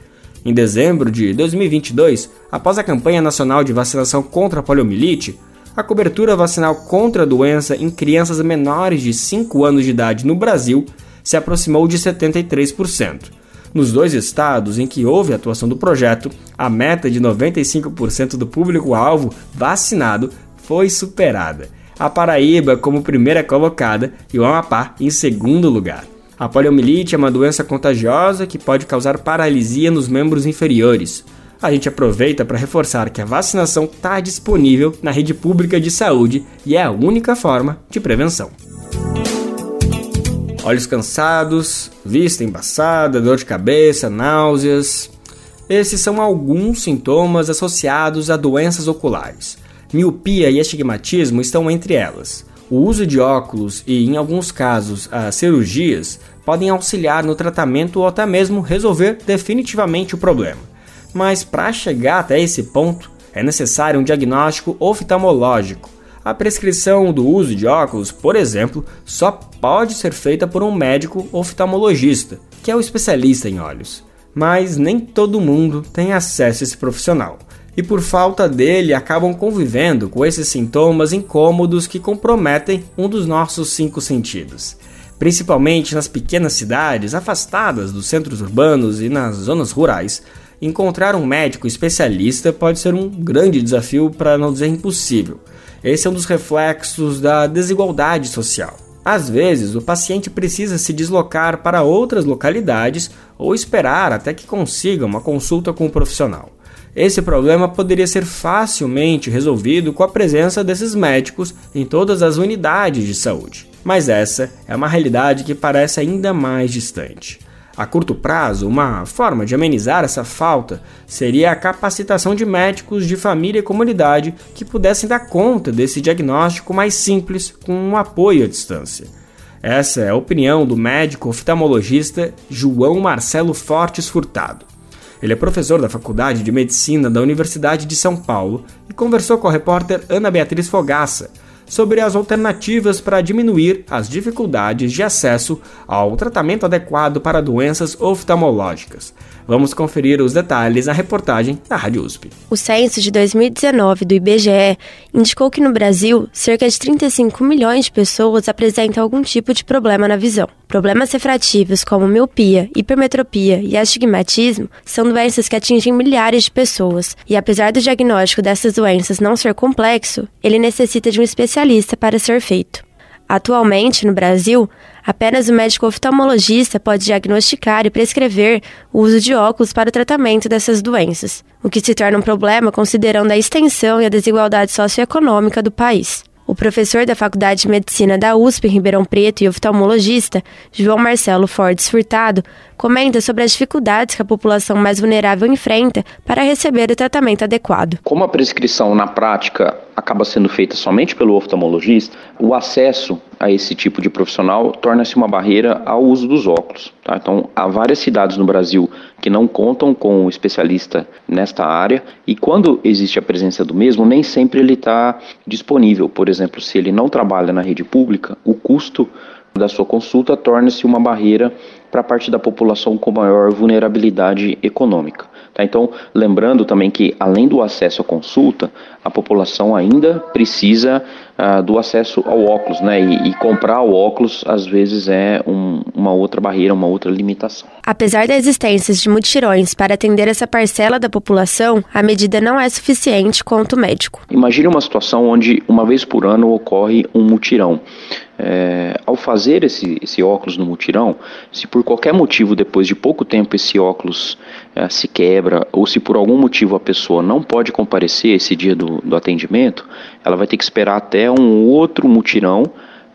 [SPEAKER 2] Em dezembro de 2022, após a campanha nacional de vacinação contra a poliomielite, a cobertura vacinal contra a doença em crianças menores de 5 anos de idade no Brasil se aproximou de 73%. Nos dois estados em que houve atuação do projeto, a meta de 95% do público-alvo vacinado foi superada. A Paraíba como primeira colocada e o Amapá em segundo lugar. A poliomielite é uma doença contagiosa que pode causar paralisia nos membros inferiores a gente aproveita para reforçar que a vacinação está disponível na rede pública de saúde e é a única forma de prevenção. Olhos cansados, vista embaçada, dor de cabeça, náuseas. Esses são alguns sintomas associados a doenças oculares. Miopia e astigmatismo estão entre elas. O uso de óculos e, em alguns casos, as cirurgias podem auxiliar no tratamento ou até mesmo resolver definitivamente o problema mas para chegar até esse ponto é necessário um diagnóstico oftalmológico. A prescrição do uso de óculos, por exemplo, só pode ser feita por um médico oftalmologista, que é o especialista em olhos. Mas nem todo mundo tem acesso a esse profissional, e por falta dele acabam convivendo com esses sintomas incômodos que comprometem um dos nossos cinco sentidos. Principalmente nas pequenas cidades afastadas dos centros urbanos e nas zonas rurais, encontrar um médico especialista pode ser um grande desafio, para não dizer impossível. Esse é um dos reflexos da desigualdade social. Às vezes, o paciente precisa se deslocar para outras localidades ou esperar até que consiga uma consulta com o profissional. Esse problema poderia ser facilmente resolvido com a presença desses médicos em todas as unidades de saúde. Mas essa é uma realidade que parece ainda mais distante. A curto prazo, uma forma de amenizar essa falta seria a capacitação de médicos de família e comunidade que pudessem dar conta desse diagnóstico mais simples com um apoio à distância. Essa é a opinião do médico oftalmologista João Marcelo Fortes Furtado. Ele é professor da Faculdade de Medicina da Universidade de São Paulo e conversou com a repórter Ana Beatriz Fogaça sobre as alternativas para diminuir as dificuldades de acesso ao tratamento adequado para doenças oftalmológicas. Vamos conferir os detalhes na reportagem da Rádio USP.
[SPEAKER 9] O censo de 2019 do IBGE indicou que no Brasil, cerca de 35 milhões de pessoas apresentam algum tipo de problema na visão. Problemas refrativos como miopia, hipermetropia e astigmatismo são doenças que atingem milhares de pessoas, e apesar do diagnóstico dessas doenças não ser complexo, ele necessita de um especialista para ser feito. Atualmente, no Brasil, apenas o médico oftalmologista pode diagnosticar e prescrever o uso de óculos para o tratamento dessas doenças, o que se torna um problema considerando a extensão e a desigualdade socioeconômica do país. O professor da Faculdade de Medicina da USP em Ribeirão Preto e oftalmologista, João Marcelo Fortes Furtado, comenta sobre as dificuldades que a população mais vulnerável enfrenta para receber o tratamento adequado.
[SPEAKER 10] Como a prescrição na prática acaba sendo feita somente pelo oftalmologista, o acesso a esse tipo de profissional torna-se uma barreira ao uso dos óculos. Tá? Então, há várias cidades no Brasil que não contam com um especialista nesta área e quando existe a presença do mesmo, nem sempre ele está disponível. Por exemplo, se ele não trabalha na rede pública, o custo da sua consulta torna-se uma barreira para parte da população com maior vulnerabilidade econômica. Tá? Então, lembrando também que, além do acesso à consulta, a população ainda precisa uh, do acesso ao óculos, né? E, e, comprar o óculos, às vezes, é um, uma outra barreira, uma outra limitação.
[SPEAKER 9] Apesar da existência de mutirões para atender essa parcela da população, a medida não é suficiente quanto médico.
[SPEAKER 10] Imagine uma situação onde, uma vez por ano, ocorre um mutirão. É, ao fazer esse, esse óculos no mutirão, se por qualquer motivo, depois de pouco tempo, esse óculos é, se quebra, ou se por algum motivo a pessoa não pode comparecer esse dia do, do atendimento, ela vai ter que esperar até um outro mutirão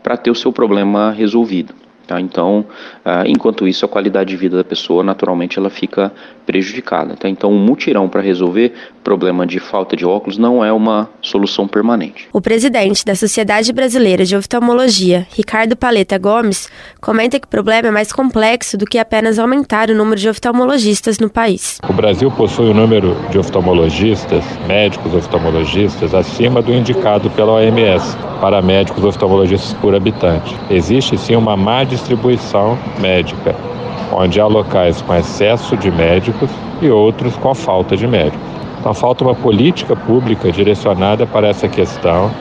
[SPEAKER 10] para ter o seu problema resolvido. Tá? Então, uh, enquanto isso, a qualidade de vida da pessoa, naturalmente, ela fica prejudicada. Tá? Então, um mutirão para resolver problema de falta de óculos não é uma solução permanente.
[SPEAKER 9] O presidente da Sociedade Brasileira de Oftalmologia, Ricardo Paleta Gomes, comenta que o problema é mais complexo do que apenas aumentar o número de oftalmologistas no país.
[SPEAKER 11] O Brasil possui um número de oftalmologistas, médicos oftalmologistas, acima do indicado pela OMS para médicos oftalmologistas por habitante. Existe sim uma má distribuição médica, onde há locais com excesso de médicos e outros com falta de médicos. Então, falta uma política pública direcionada para essa questão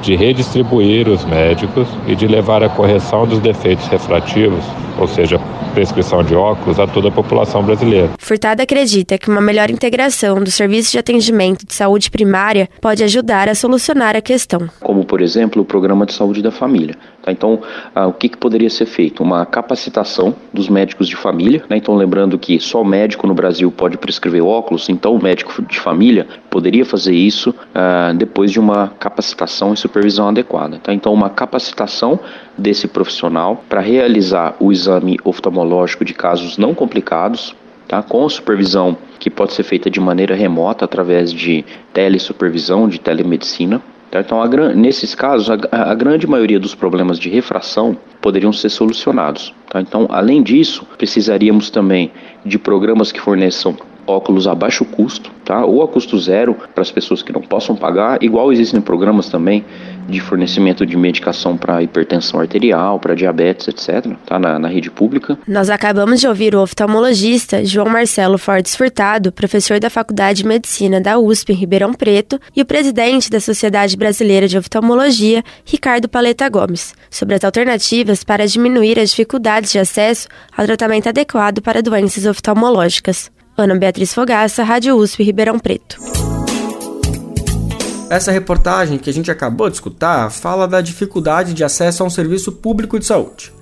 [SPEAKER 11] de redistribuir os médicos e de levar a correção dos defeitos refrativos, ou seja, prescrição de óculos a toda a população brasileira.
[SPEAKER 9] Furtado acredita que uma melhor integração do serviço de atendimento de saúde primária pode ajudar a solucionar a questão.
[SPEAKER 10] Como, por exemplo, o programa de saúde da família. Tá? Então, ah, o que, que, poderia ser feito? Uma capacitação dos médicos de família. Né? Então, lembrando que só o médico no Brasil pode prescrever óculos, então o médico de família poderia fazer isso ah, depois de uma capacitação e supervisão adequada. Tá? Então, uma capacitação desse profissional para realizar o exame oftalmológico de casos não complicados, tá? com supervisão que pode ser feita de maneira remota através de telesupervisão, de telemedicina. Então, a, nesses casos, a, a, grande maioria dos problemas de refração poderiam ser solucionados. Tá? Então, além disso, precisaríamos também de programas que forneçam óculos a baixo custo, tá? ou a custo zero para as pessoas que não possam pagar, igual existem programas também de fornecimento de medicação para hipertensão arterial, para diabetes, etc., tá? Na, na, rede pública.
[SPEAKER 9] Nós acabamos de ouvir o oftalmologista João Marcelo Fortes Furtado, professor da Faculdade de Medicina da USP em Ribeirão Preto, e o presidente da Sociedade Brasileira de Oftalmologia, Ricardo Paleta Gomes, sobre as alternativas para diminuir as dificuldades de acesso ao tratamento adequado para doenças oftalmológicas. Ana Beatriz Fogaça, Rádio USP, Ribeirão Preto.
[SPEAKER 2] Essa reportagem que a gente acabou de escutar fala da dificuldade de acesso a um serviço público de saúde.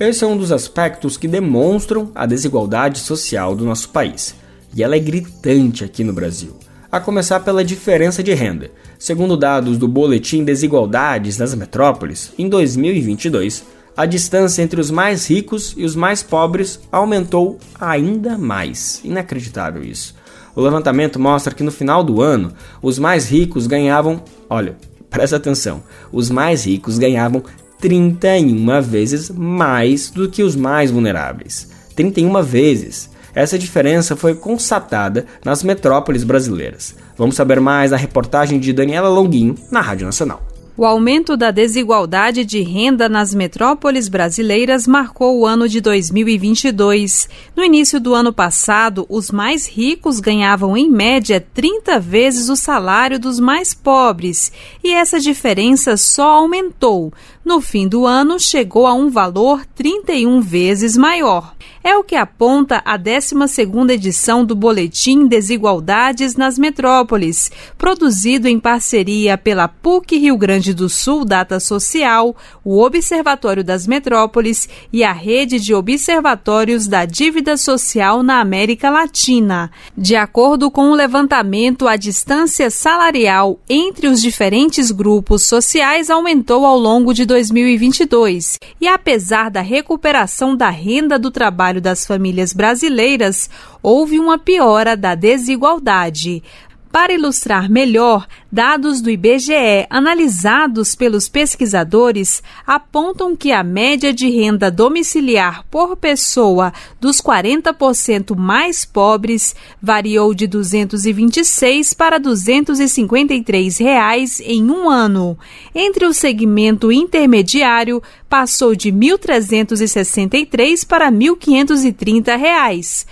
[SPEAKER 2] Esse é um dos aspectos que demonstram a desigualdade social do nosso país, e ela é gritante aqui no Brasil. A começar pela diferença de renda. Segundo dados do Boletim Desigualdades nas Metrópoles, em 2022, a distância entre os mais ricos e os mais pobres aumentou ainda mais. Inacreditável isso. O levantamento mostra que no final do ano, os mais ricos ganhavam, olha, presta atenção, os mais ricos ganhavam 31 vezes mais do que os mais vulneráveis. 31 vezes. Essa diferença foi constatada nas metrópoles brasileiras. Vamos saber mais na reportagem de Daniela Longuinho na Rádio Nacional.
[SPEAKER 12] O aumento da desigualdade de renda nas metrópoles brasileiras marcou o ano de 2022. No início do ano passado, os mais ricos ganhavam em média 30 vezes o salário dos mais pobres, e essa diferença só aumentou. No fim do ano, chegou a um valor 31 vezes maior. É o que aponta a 12ª edição do Boletim Desigualdades nas Metrópoles, produzido em parceria pela PUC Rio Grande do Sul Data Social, o Observatório das Metrópoles e a Rede de Observatórios da Dívida Social na América Latina. De acordo com o levantamento, a distância salarial entre os diferentes grupos sociais aumentou ao longo de 2022 e, apesar da recuperação da renda do trabalho das famílias brasileiras, houve uma piora da desigualdade. Para ilustrar melhor, dados do IBGE analisados pelos pesquisadores apontam que a média de renda domiciliar por pessoa dos 40% mais pobres variou de R$ 226 para 253 reais em um ano. Entre o segmento intermediário, passou de R$ 1.363 para 1.530 reais.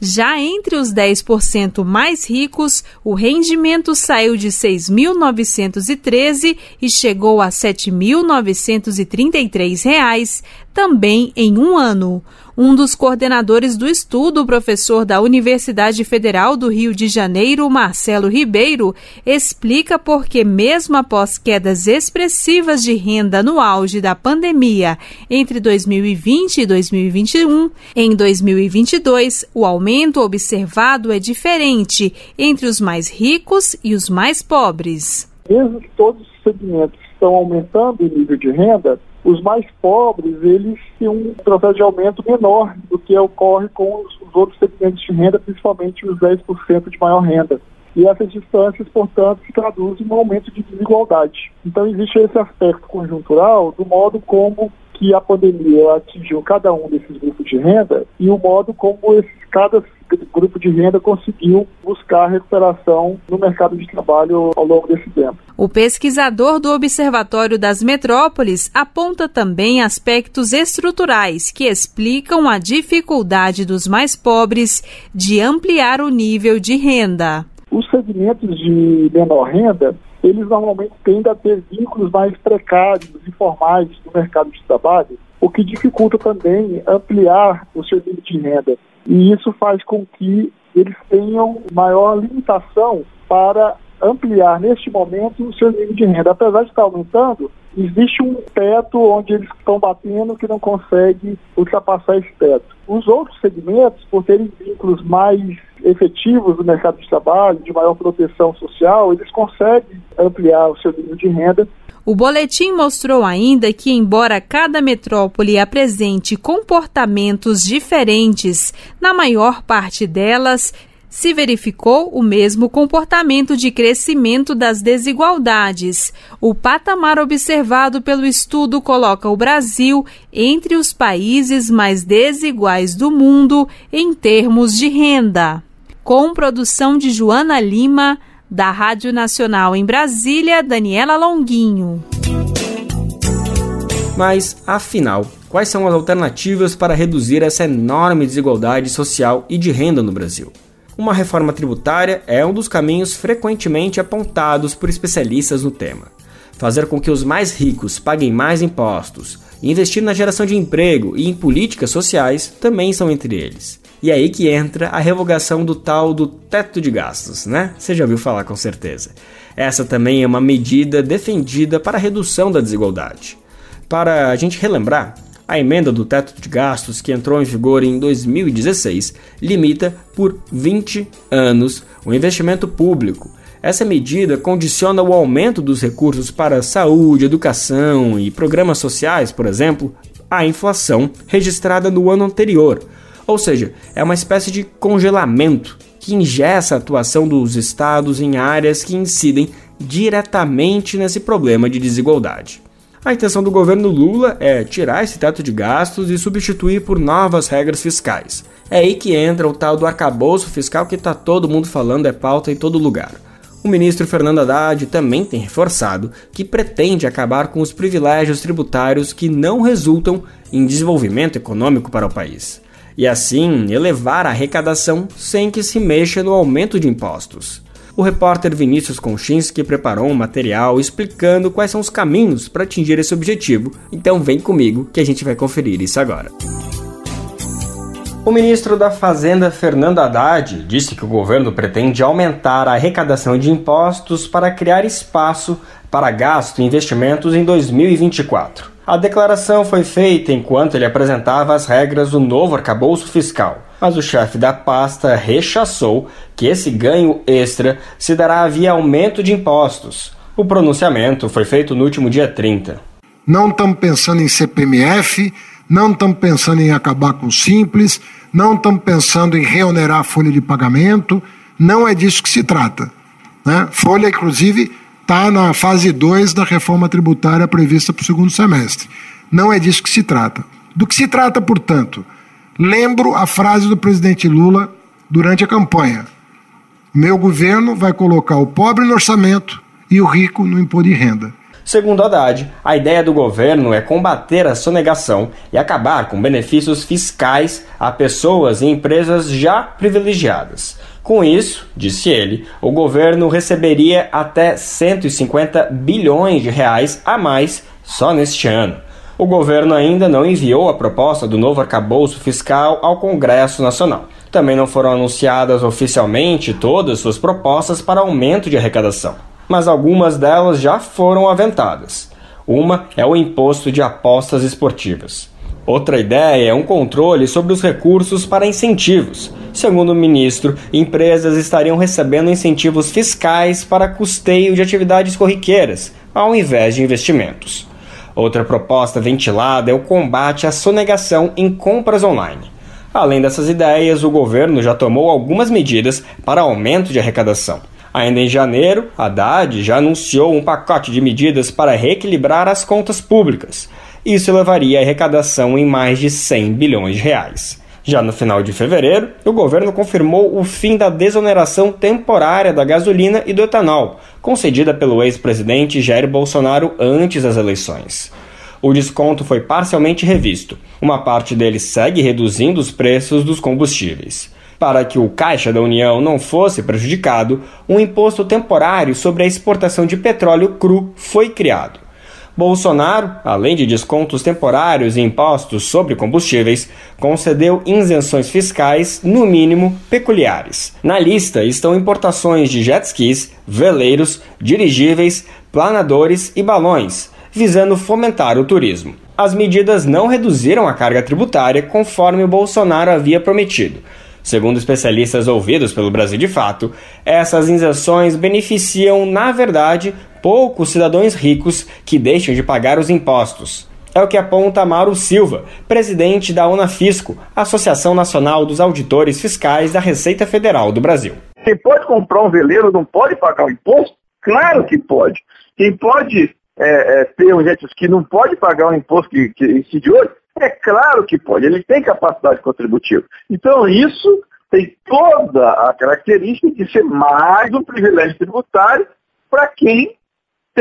[SPEAKER 12] Já entre os 10% mais ricos, o rendimento saiu de 6.913 e chegou a R$ 7.933, também em um ano. Um dos coordenadores do estudo, o professor da Universidade Federal do Rio de Janeiro, Marcelo Ribeiro, explica por que, mesmo após quedas expressivas de renda no auge da pandemia entre 2020 e 2021, em 2022 o aumento observado é diferente entre os mais ricos e os mais pobres.
[SPEAKER 13] Mesmo que todos os segmentos estão aumentando o nível de renda, os mais pobres, eles têm um processo de aumento menor do que ocorre com os, os outros segmentos de renda, principalmente os 10% de maior renda. E essas distâncias, portanto, se traduzem no aumento de desigualdade. Então, existe esse aspecto conjuntural do modo como que a pandemia atingiu cada um desses grupos de renda e o modo como esses, cada grupo de renda conseguiu buscar recuperação no mercado de trabalho ao longo desse tempo.
[SPEAKER 12] O pesquisador do Observatório das Metrópoles aponta também aspectos estruturais que explicam a dificuldade dos mais pobres de ampliar o nível de renda.
[SPEAKER 13] Os segmentos de menor renda eles normalmente tendem a ter vínculos mais precários, informais no mercado de trabalho, o que dificulta também ampliar o seu nível de renda. E isso faz com que eles tenham maior limitação para ampliar neste momento o seu nível de renda. Apesar de estar aumentando, existe um teto onde eles estão batendo que não consegue ultrapassar esse teto. Os outros segmentos, por terem vínculos mais efetivos no mercado de trabalho, de maior proteção social, eles conseguem ampliar o seu nível de renda
[SPEAKER 12] o boletim mostrou ainda que, embora cada metrópole apresente comportamentos diferentes, na maior parte delas se verificou o mesmo comportamento de crescimento das desigualdades. O patamar observado pelo estudo coloca o Brasil entre os países mais desiguais do mundo em termos de renda. Com produção de Joana Lima, da Rádio Nacional em Brasília, Daniela Longuinho.
[SPEAKER 2] Mas, afinal, quais são as alternativas para reduzir essa enorme desigualdade social e de renda no Brasil? Uma reforma tributária é um dos caminhos frequentemente apontados por especialistas no tema. Fazer com que os mais ricos paguem mais impostos, investir na geração de emprego e em políticas sociais também são entre eles. E é aí que entra a revogação do tal do teto de gastos, né? Você já ouviu falar com certeza. Essa também é uma medida defendida para a redução da desigualdade. Para a gente relembrar, a emenda do teto de gastos, que entrou em vigor em 2016, limita por 20 anos o investimento público. Essa medida condiciona o aumento dos recursos para saúde, educação e programas sociais, por exemplo, à inflação registrada no ano anterior. Ou seja, é uma espécie de congelamento que ingessa a atuação dos estados em áreas que incidem diretamente nesse problema de desigualdade. A intenção do governo Lula é tirar esse teto de gastos e substituir por novas regras fiscais. É aí que entra o tal do arcabouço fiscal que está todo mundo falando, é pauta em todo lugar. O ministro Fernando Haddad também tem reforçado que pretende acabar com os privilégios tributários que não resultam em desenvolvimento econômico para o país. E assim elevar a arrecadação sem que se mexa no aumento de impostos o repórter Vinícius Konchinski preparou um material explicando quais são os caminhos para atingir esse objetivo. Então vem comigo que a gente vai conferir isso agora. O ministro da Fazenda, Fernando Haddad, disse que o governo pretende aumentar a arrecadação de impostos para criar espaço para gasto e investimentos em 2024. A declaração foi feita enquanto ele apresentava as regras do novo arcabouço fiscal, mas o chefe da pasta rechaçou que esse ganho extra se dará via aumento de impostos. O pronunciamento foi feito no último dia 30.
[SPEAKER 14] Não estamos pensando em CPMF, não estamos pensando em acabar com o simples, não estamos pensando em reonerar a folha de pagamento, não é disso que se trata. Né? Folha, inclusive, está na fase 2 da reforma tributária prevista para o segundo semestre. Não é disso que se trata. Do que se trata, portanto? Lembro a frase do presidente Lula durante a campanha: Meu governo vai colocar o pobre no orçamento e o rico no imposto de renda.
[SPEAKER 2] Segundo Haddad, a ideia do governo é combater a sonegação e acabar com benefícios fiscais a pessoas e empresas já privilegiadas. Com isso, disse ele, o governo receberia até 150 bilhões de reais a mais só neste ano. O governo ainda não enviou a proposta do novo arcabouço fiscal ao Congresso Nacional. Também não foram anunciadas oficialmente todas suas propostas para aumento de arrecadação mas algumas delas já foram aventadas. Uma é o imposto de apostas esportivas. Outra ideia é um controle sobre os recursos para incentivos. Segundo o ministro, empresas estariam recebendo incentivos fiscais para custeio de atividades corriqueiras, ao invés de investimentos. Outra proposta ventilada é o combate à sonegação em compras online. Além dessas ideias, o governo já tomou algumas medidas para aumento de arrecadação. Ainda em janeiro, Haddad já anunciou um pacote de medidas para reequilibrar as contas públicas. Isso levaria a arrecadação em mais de 100 bilhões de reais. Já no final de fevereiro, o governo confirmou o fim da desoneração temporária da gasolina e do etanol, concedida pelo ex-presidente Jair Bolsonaro antes das eleições. O desconto foi parcialmente revisto. Uma parte dele segue reduzindo os preços dos combustíveis. Para que o Caixa da União não fosse prejudicado, um imposto temporário sobre a exportação de petróleo cru foi criado. Bolsonaro, além de descontos temporários e impostos sobre combustíveis, concedeu isenções fiscais, no mínimo peculiares. Na lista estão importações de jet skis, veleiros, dirigíveis, planadores e balões, visando fomentar o turismo. As medidas não reduziram a carga tributária conforme o Bolsonaro havia prometido. Segundo especialistas ouvidos pelo Brasil de Fato, essas isenções beneficiam, na verdade, poucos cidadãos ricos que deixam de pagar os impostos. É o que aponta Mauro Silva, presidente da Unafisco, Associação Nacional dos Auditores Fiscais da Receita Federal do Brasil.
[SPEAKER 15] Quem pode comprar um veleiro não pode pagar o imposto? Claro que pode. Quem pode é, é, ter um jet ski não pode pagar o imposto que, que incide hoje? É claro que pode, ele tem capacidade contributiva. Então, isso tem toda a característica de ser mais um privilégio tributário para quem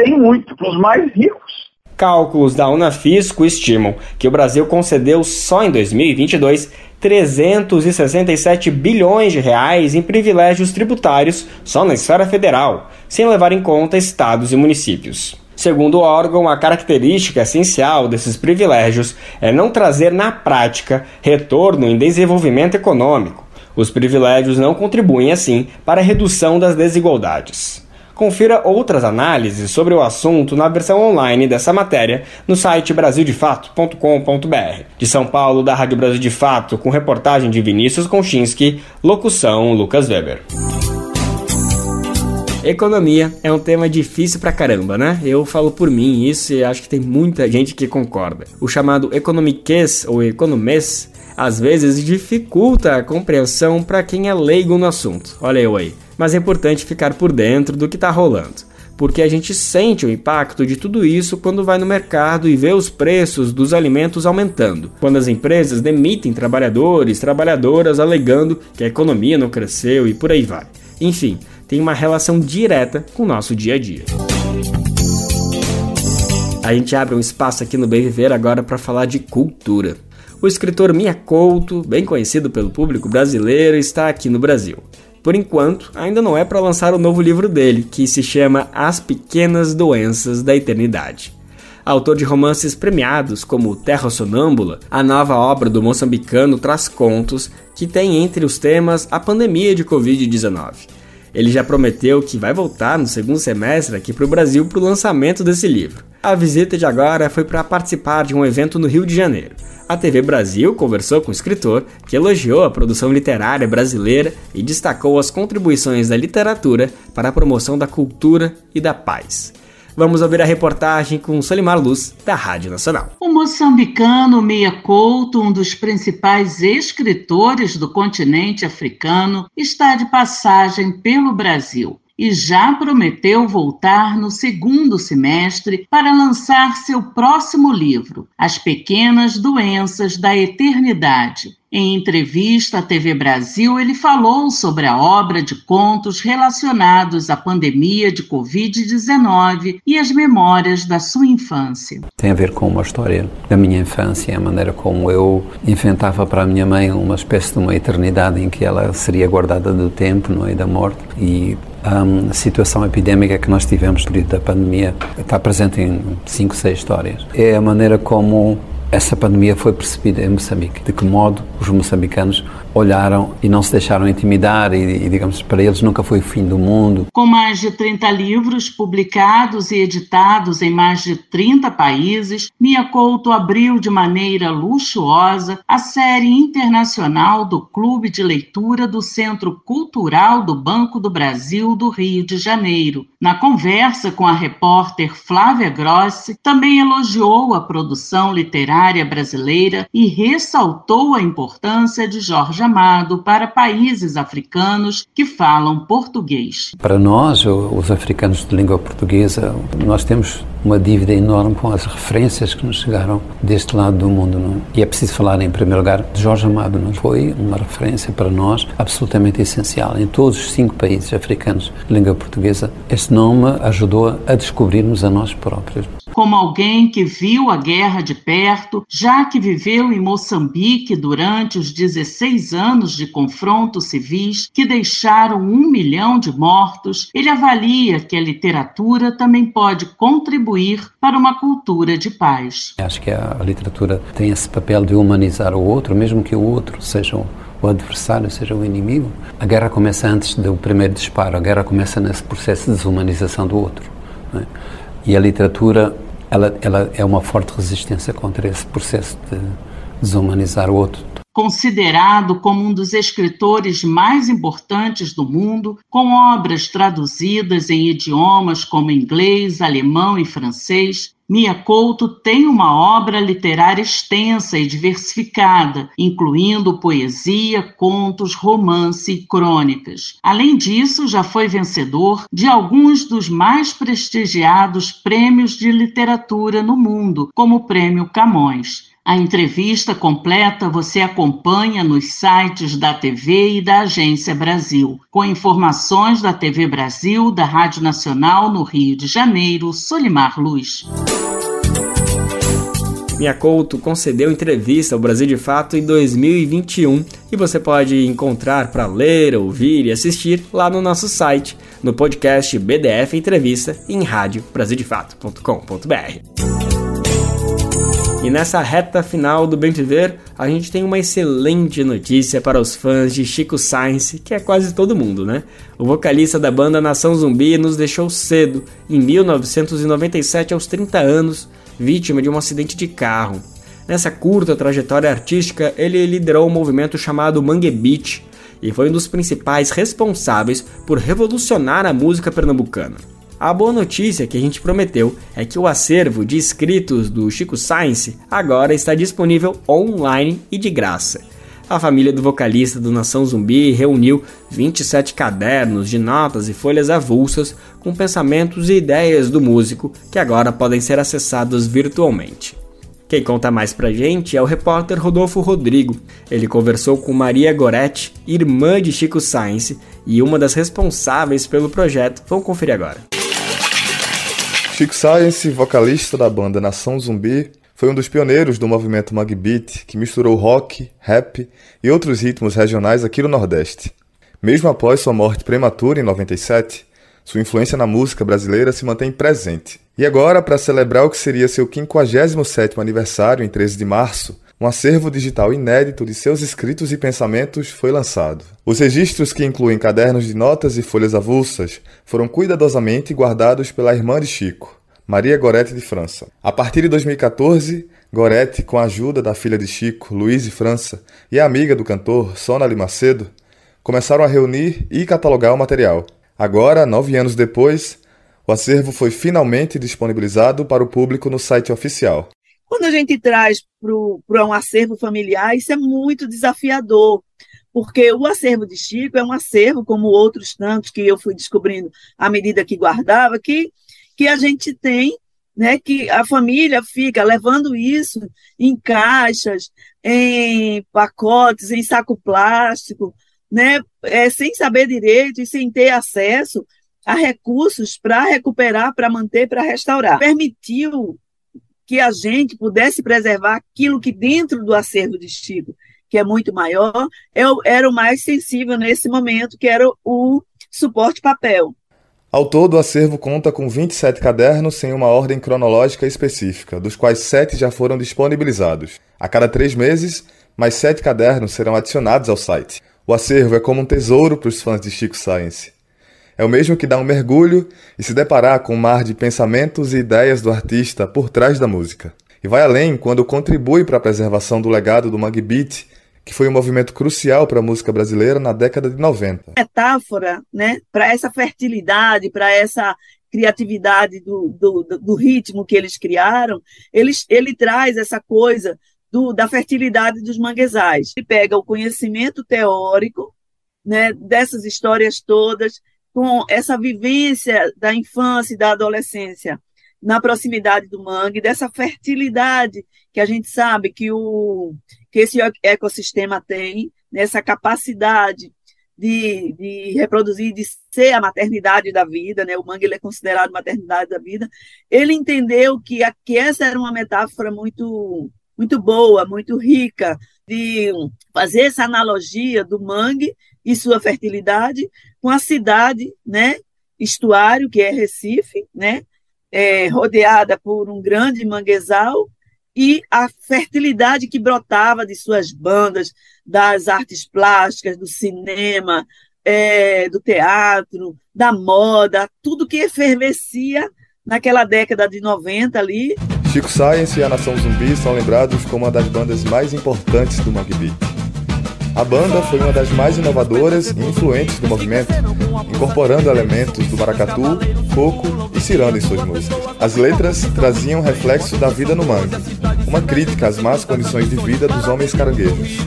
[SPEAKER 15] tem muito, para os mais ricos.
[SPEAKER 2] Cálculos da Unafisco estimam que o Brasil concedeu só em 2022 367 bilhões de reais em privilégios tributários só na esfera federal, sem levar em conta estados e municípios. Segundo o órgão, a característica essencial desses privilégios é não trazer na prática retorno em desenvolvimento econômico. Os privilégios não contribuem, assim, para a redução das desigualdades. Confira outras análises sobre o assunto na versão online dessa matéria no site brasildefato.com.br. De São Paulo, da Rádio Brasil de Fato, com reportagem de Vinícius Konchinski, locução Lucas Weber. Economia é um tema difícil pra caramba, né? Eu falo por mim isso e acho que tem muita gente que concorda. O chamado economiquez ou economês às vezes dificulta a compreensão para quem é leigo no assunto. Olha eu aí. Mas é importante ficar por dentro do que está rolando porque a gente sente o impacto de tudo isso quando vai no mercado e vê os preços dos alimentos aumentando, quando as empresas demitem trabalhadores, trabalhadoras alegando que a economia não cresceu e por aí vai. Enfim, tem uma relação direta com o nosso dia a dia. A gente abre um espaço aqui no Bem Viver agora para falar de cultura. O escritor Mia Couto, bem conhecido pelo público brasileiro, está aqui no Brasil. Por enquanto, ainda não é para lançar o novo livro dele, que se chama As Pequenas Doenças da Eternidade. Autor de romances premiados como Terra Sonâmbula, a nova obra do moçambicano traz contos que têm entre os temas a pandemia de Covid-19 ele já prometeu que vai voltar no segundo semestre aqui para o Brasil para o lançamento desse livro. A visita de agora foi para participar de um evento no Rio de Janeiro. A TV Brasil conversou com o escritor, que elogiou a produção literária brasileira e destacou as contribuições da literatura para a promoção da cultura e da paz. Vamos ouvir a reportagem com Solimar Luz, da Rádio Nacional.
[SPEAKER 16] O moçambicano Mia Couto, um dos principais escritores do continente africano, está de passagem pelo Brasil. E já prometeu voltar no segundo semestre para lançar seu próximo livro, As Pequenas Doenças da Eternidade. Em entrevista à TV Brasil, ele falou sobre a obra de contos relacionados à pandemia de Covid-19 e as memórias da sua infância.
[SPEAKER 17] Tem a ver com uma história da minha infância, a maneira como eu inventava para a minha mãe uma espécie de uma eternidade em que ela seria guardada do tempo não é, da morte. E a situação epidémica que nós tivemos no período da pandemia está presente em cinco, seis histórias. É a maneira como essa pandemia foi percebida em Moçambique, de que modo os moçambicanos olharam e não se deixaram intimidar e, e, digamos, para eles nunca foi o fim do mundo.
[SPEAKER 16] Com mais de 30 livros publicados e editados em mais de 30 países, Mia Couto abriu de maneira luxuosa a série internacional do Clube de Leitura do Centro Cultural do Banco do Brasil do Rio de Janeiro. Na conversa com a repórter Flávia Grossi, também elogiou a produção literária brasileira e ressaltou a importância de Jorge chamado para países africanos que falam português.
[SPEAKER 17] Para nós, os africanos de língua portuguesa, nós temos uma dívida enorme com as referências que nos chegaram deste lado do mundo. Não? É? E é preciso falar, em primeiro lugar, de Jorge Amado. Não foi uma referência para nós absolutamente essencial. Em todos os cinco países africanos de língua portuguesa, esse nome ajudou a descobrirmos a nós próprios
[SPEAKER 16] como alguém que viu a guerra de perto, já que viveu em Moçambique durante os 16 anos de confrontos civis que deixaram um milhão de mortos, ele avalia que a literatura também pode contribuir para uma cultura de paz.
[SPEAKER 17] Acho que a literatura tem esse papel de humanizar o outro, mesmo que o outro seja o adversário seja o inimigo. A guerra começa antes do primeiro disparo, a guerra começa nesse processo de desumanização do outro. É? E a literatura ela, ela é uma forte resistência contra esse processo de desumanizar o outro.
[SPEAKER 16] Considerado como um dos escritores mais importantes do mundo, com obras traduzidas em idiomas como inglês, alemão e francês, Mia Couto tem uma obra literária extensa e diversificada, incluindo poesia, contos, romance e crônicas. Além disso, já foi vencedor de alguns dos mais prestigiados prêmios de literatura no mundo, como o Prêmio Camões. A entrevista completa você acompanha nos sites da TV e da Agência Brasil, com informações da TV Brasil, da Rádio Nacional no Rio de Janeiro, Solimar Luz.
[SPEAKER 2] Minha Couto concedeu entrevista ao Brasil de Fato em 2021 e você pode encontrar para ler, ouvir e assistir lá no nosso site, no podcast BDF Entrevista em rádio brasildefato.com.br. E nessa reta final do Bem Viver, a gente tem uma excelente notícia para os fãs de Chico Science, que é quase todo mundo, né? O vocalista da banda Nação Zumbi nos deixou cedo, em 1997, aos 30 anos, vítima de um acidente de carro. Nessa curta trajetória artística, ele liderou um movimento chamado Mangue Beat e foi um dos principais responsáveis por revolucionar a música pernambucana. A boa notícia que a gente prometeu é que o acervo de escritos do Chico Science agora está disponível online e de graça. A família do vocalista do Nação Zumbi reuniu 27 cadernos de notas e folhas avulsas com pensamentos e ideias do músico que agora podem ser acessados virtualmente. Quem conta mais pra gente é o repórter Rodolfo Rodrigo. Ele conversou com Maria Goretti, irmã de Chico Science e uma das responsáveis pelo projeto. Vamos conferir agora.
[SPEAKER 18] Chico Science, vocalista da banda Nação Zumbi, foi um dos pioneiros do movimento Magbeat, que misturou rock, rap e outros ritmos regionais aqui no Nordeste. Mesmo após sua morte prematura em 97, sua influência na música brasileira se mantém presente. E agora, para celebrar o que seria seu 57º aniversário em 13 de março, um acervo digital inédito de seus escritos e pensamentos foi lançado. Os registros, que incluem cadernos de notas e folhas avulsas, foram cuidadosamente guardados pela irmã de Chico, Maria Gorete de França. A partir de 2014, Gorete, com a ajuda da filha de Chico, Luiz França, e a amiga do cantor, Sonali Macedo, começaram a reunir e catalogar o material. Agora, nove anos depois, o acervo foi finalmente disponibilizado para o público no site oficial.
[SPEAKER 19] Quando a gente traz para um acervo familiar, isso é muito desafiador, porque o acervo de Chico é um acervo, como outros tantos que eu fui descobrindo à medida que guardava, que, que a gente tem, né, que a família fica levando isso em caixas, em pacotes, em saco plástico, né, é, sem saber direito e sem ter acesso a recursos para recuperar, para manter, para restaurar. Permitiu que a gente pudesse preservar aquilo que dentro do acervo de Chico, que é muito maior, era o mais sensível nesse momento, que era o suporte papel.
[SPEAKER 18] Ao todo, o acervo conta com 27 cadernos sem uma ordem cronológica específica, dos quais sete já foram disponibilizados. A cada três meses, mais sete cadernos serão adicionados ao site. O acervo é como um tesouro para os fãs de Chico Science. É o mesmo que dar um mergulho e se deparar com um mar de pensamentos e ideias do artista por trás da música. E vai além quando contribui para a preservação do legado do Mangue Beat, que foi um movimento crucial para a música brasileira na década de 90.
[SPEAKER 19] Metáfora né, para essa fertilidade, para essa criatividade do, do, do, ritmo que eles criaram, eles, ele traz essa coisa do, da fertilidade dos manguezais. Ele pega o conhecimento teórico né, dessas histórias todas com essa vivência da infância e da adolescência na proximidade do mangue, dessa fertilidade que a gente sabe que, o, que esse ecossistema tem, nessa capacidade de, de reproduzir, de ser a maternidade da vida, né? o mangue é considerado maternidade da vida, ele entendeu que, que essa era uma metáfora muito, muito boa, muito rica, de fazer essa analogia do mangue e sua fertilidade com a cidade, né, estuário, que é Recife, né, é, rodeada por um grande manguezal, e a fertilidade que brotava de suas bandas, das artes plásticas, do cinema, é, do teatro, da moda, tudo que efervescia naquela década de 90 ali.
[SPEAKER 18] Chico Science e a Nação Zumbi são lembrados como uma das bandas mais importantes do Mangue Beat. A banda foi uma das mais inovadoras e influentes do movimento, incorporando elementos do maracatu, coco e ciranda em suas músicas. As letras traziam reflexo da vida no mangue, uma crítica às más condições de vida dos homens caranguejos.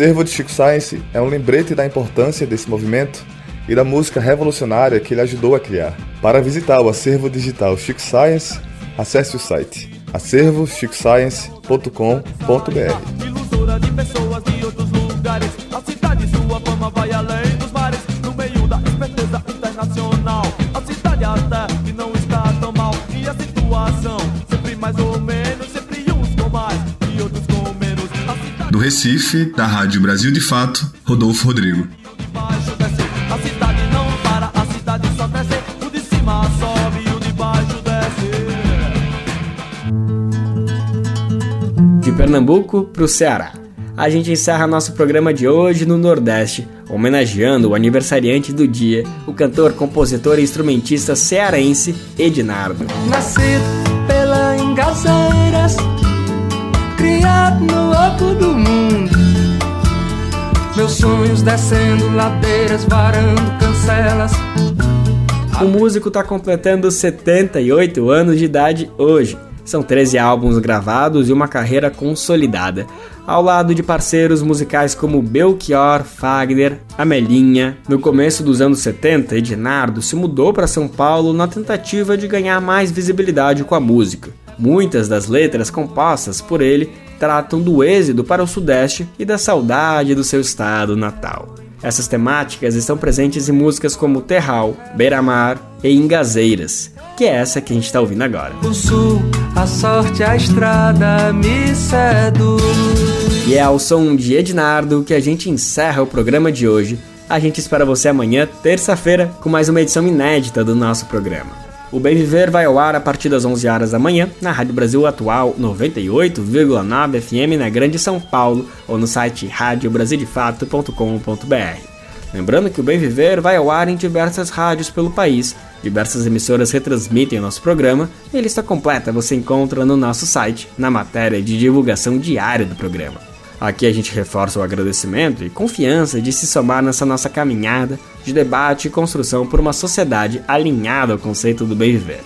[SPEAKER 18] Acervo de Chico Science é um lembrete da importância desse movimento e da música revolucionária que ele ajudou a criar. Para visitar o acervo digital Chico Science, acesse o site acervochicoscience.com.br.
[SPEAKER 20] Recife, da Rádio Brasil de Fato, Rodolfo Rodrigo.
[SPEAKER 2] De Pernambuco para o Ceará. A gente encerra nosso programa de hoje no Nordeste, homenageando o aniversariante do dia, o cantor, compositor e instrumentista cearense Ednardo.
[SPEAKER 21] Nascido pela Engazeiras no do mundo. Meus sonhos descendo ladeiras, varando cancelas.
[SPEAKER 2] O músico está completando 78 anos de idade hoje. São 13 álbuns gravados e uma carreira consolidada, ao lado de parceiros musicais como Belchior, Fagner, Amelinha. No começo dos anos 70, Ednardo se mudou para São Paulo na tentativa de ganhar mais visibilidade com a música. Muitas das letras compostas por ele tratam do êxodo para o Sudeste e da saudade do seu estado natal. Essas temáticas estão presentes em músicas como Terral, Beira-Mar e Engazeiras, que é essa que a gente está ouvindo agora.
[SPEAKER 21] O sul, a sorte, a estrada me seduz.
[SPEAKER 2] E é ao som de Ednardo que a gente encerra o programa de hoje. A gente espera você amanhã, terça-feira, com mais uma edição inédita do nosso programa. O Bem Viver vai ao ar a partir das 11 horas da manhã na Rádio Brasil Atual 98,9 FM na Grande São Paulo ou no site radiobrasildefato.com.br. Lembrando que o Bem Viver vai ao ar em diversas rádios pelo país, diversas emissoras retransmitem o nosso programa e a lista completa você encontra no nosso site, na matéria de divulgação diária do programa. Aqui a gente reforça o agradecimento e confiança de se somar nessa nossa caminhada de debate e construção por uma sociedade alinhada ao conceito do bem viver.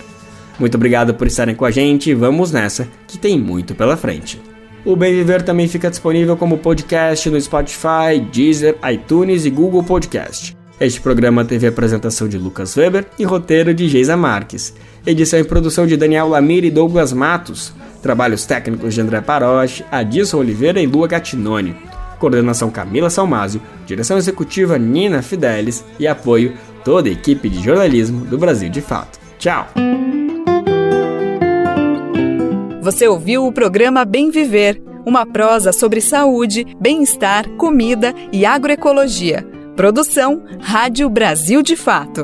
[SPEAKER 2] Muito obrigado por estarem com a gente e vamos nessa, que tem muito pela frente. O Bem Viver também fica disponível como podcast no Spotify, Deezer, iTunes e Google Podcast. Este programa teve apresentação de Lucas Weber e roteiro de Geisa Marques. Edição e produção de Daniel Lamir e Douglas Matos. Trabalhos técnicos de André Paroche, Adilson Oliveira e Lua Gattinoni. Coordenação Camila Salmásio, direção executiva Nina Fidelis e apoio toda a equipe de jornalismo do Brasil de Fato. Tchau!
[SPEAKER 1] Você ouviu o programa Bem Viver, uma prosa sobre saúde, bem-estar, comida e agroecologia. Produção Rádio Brasil de Fato.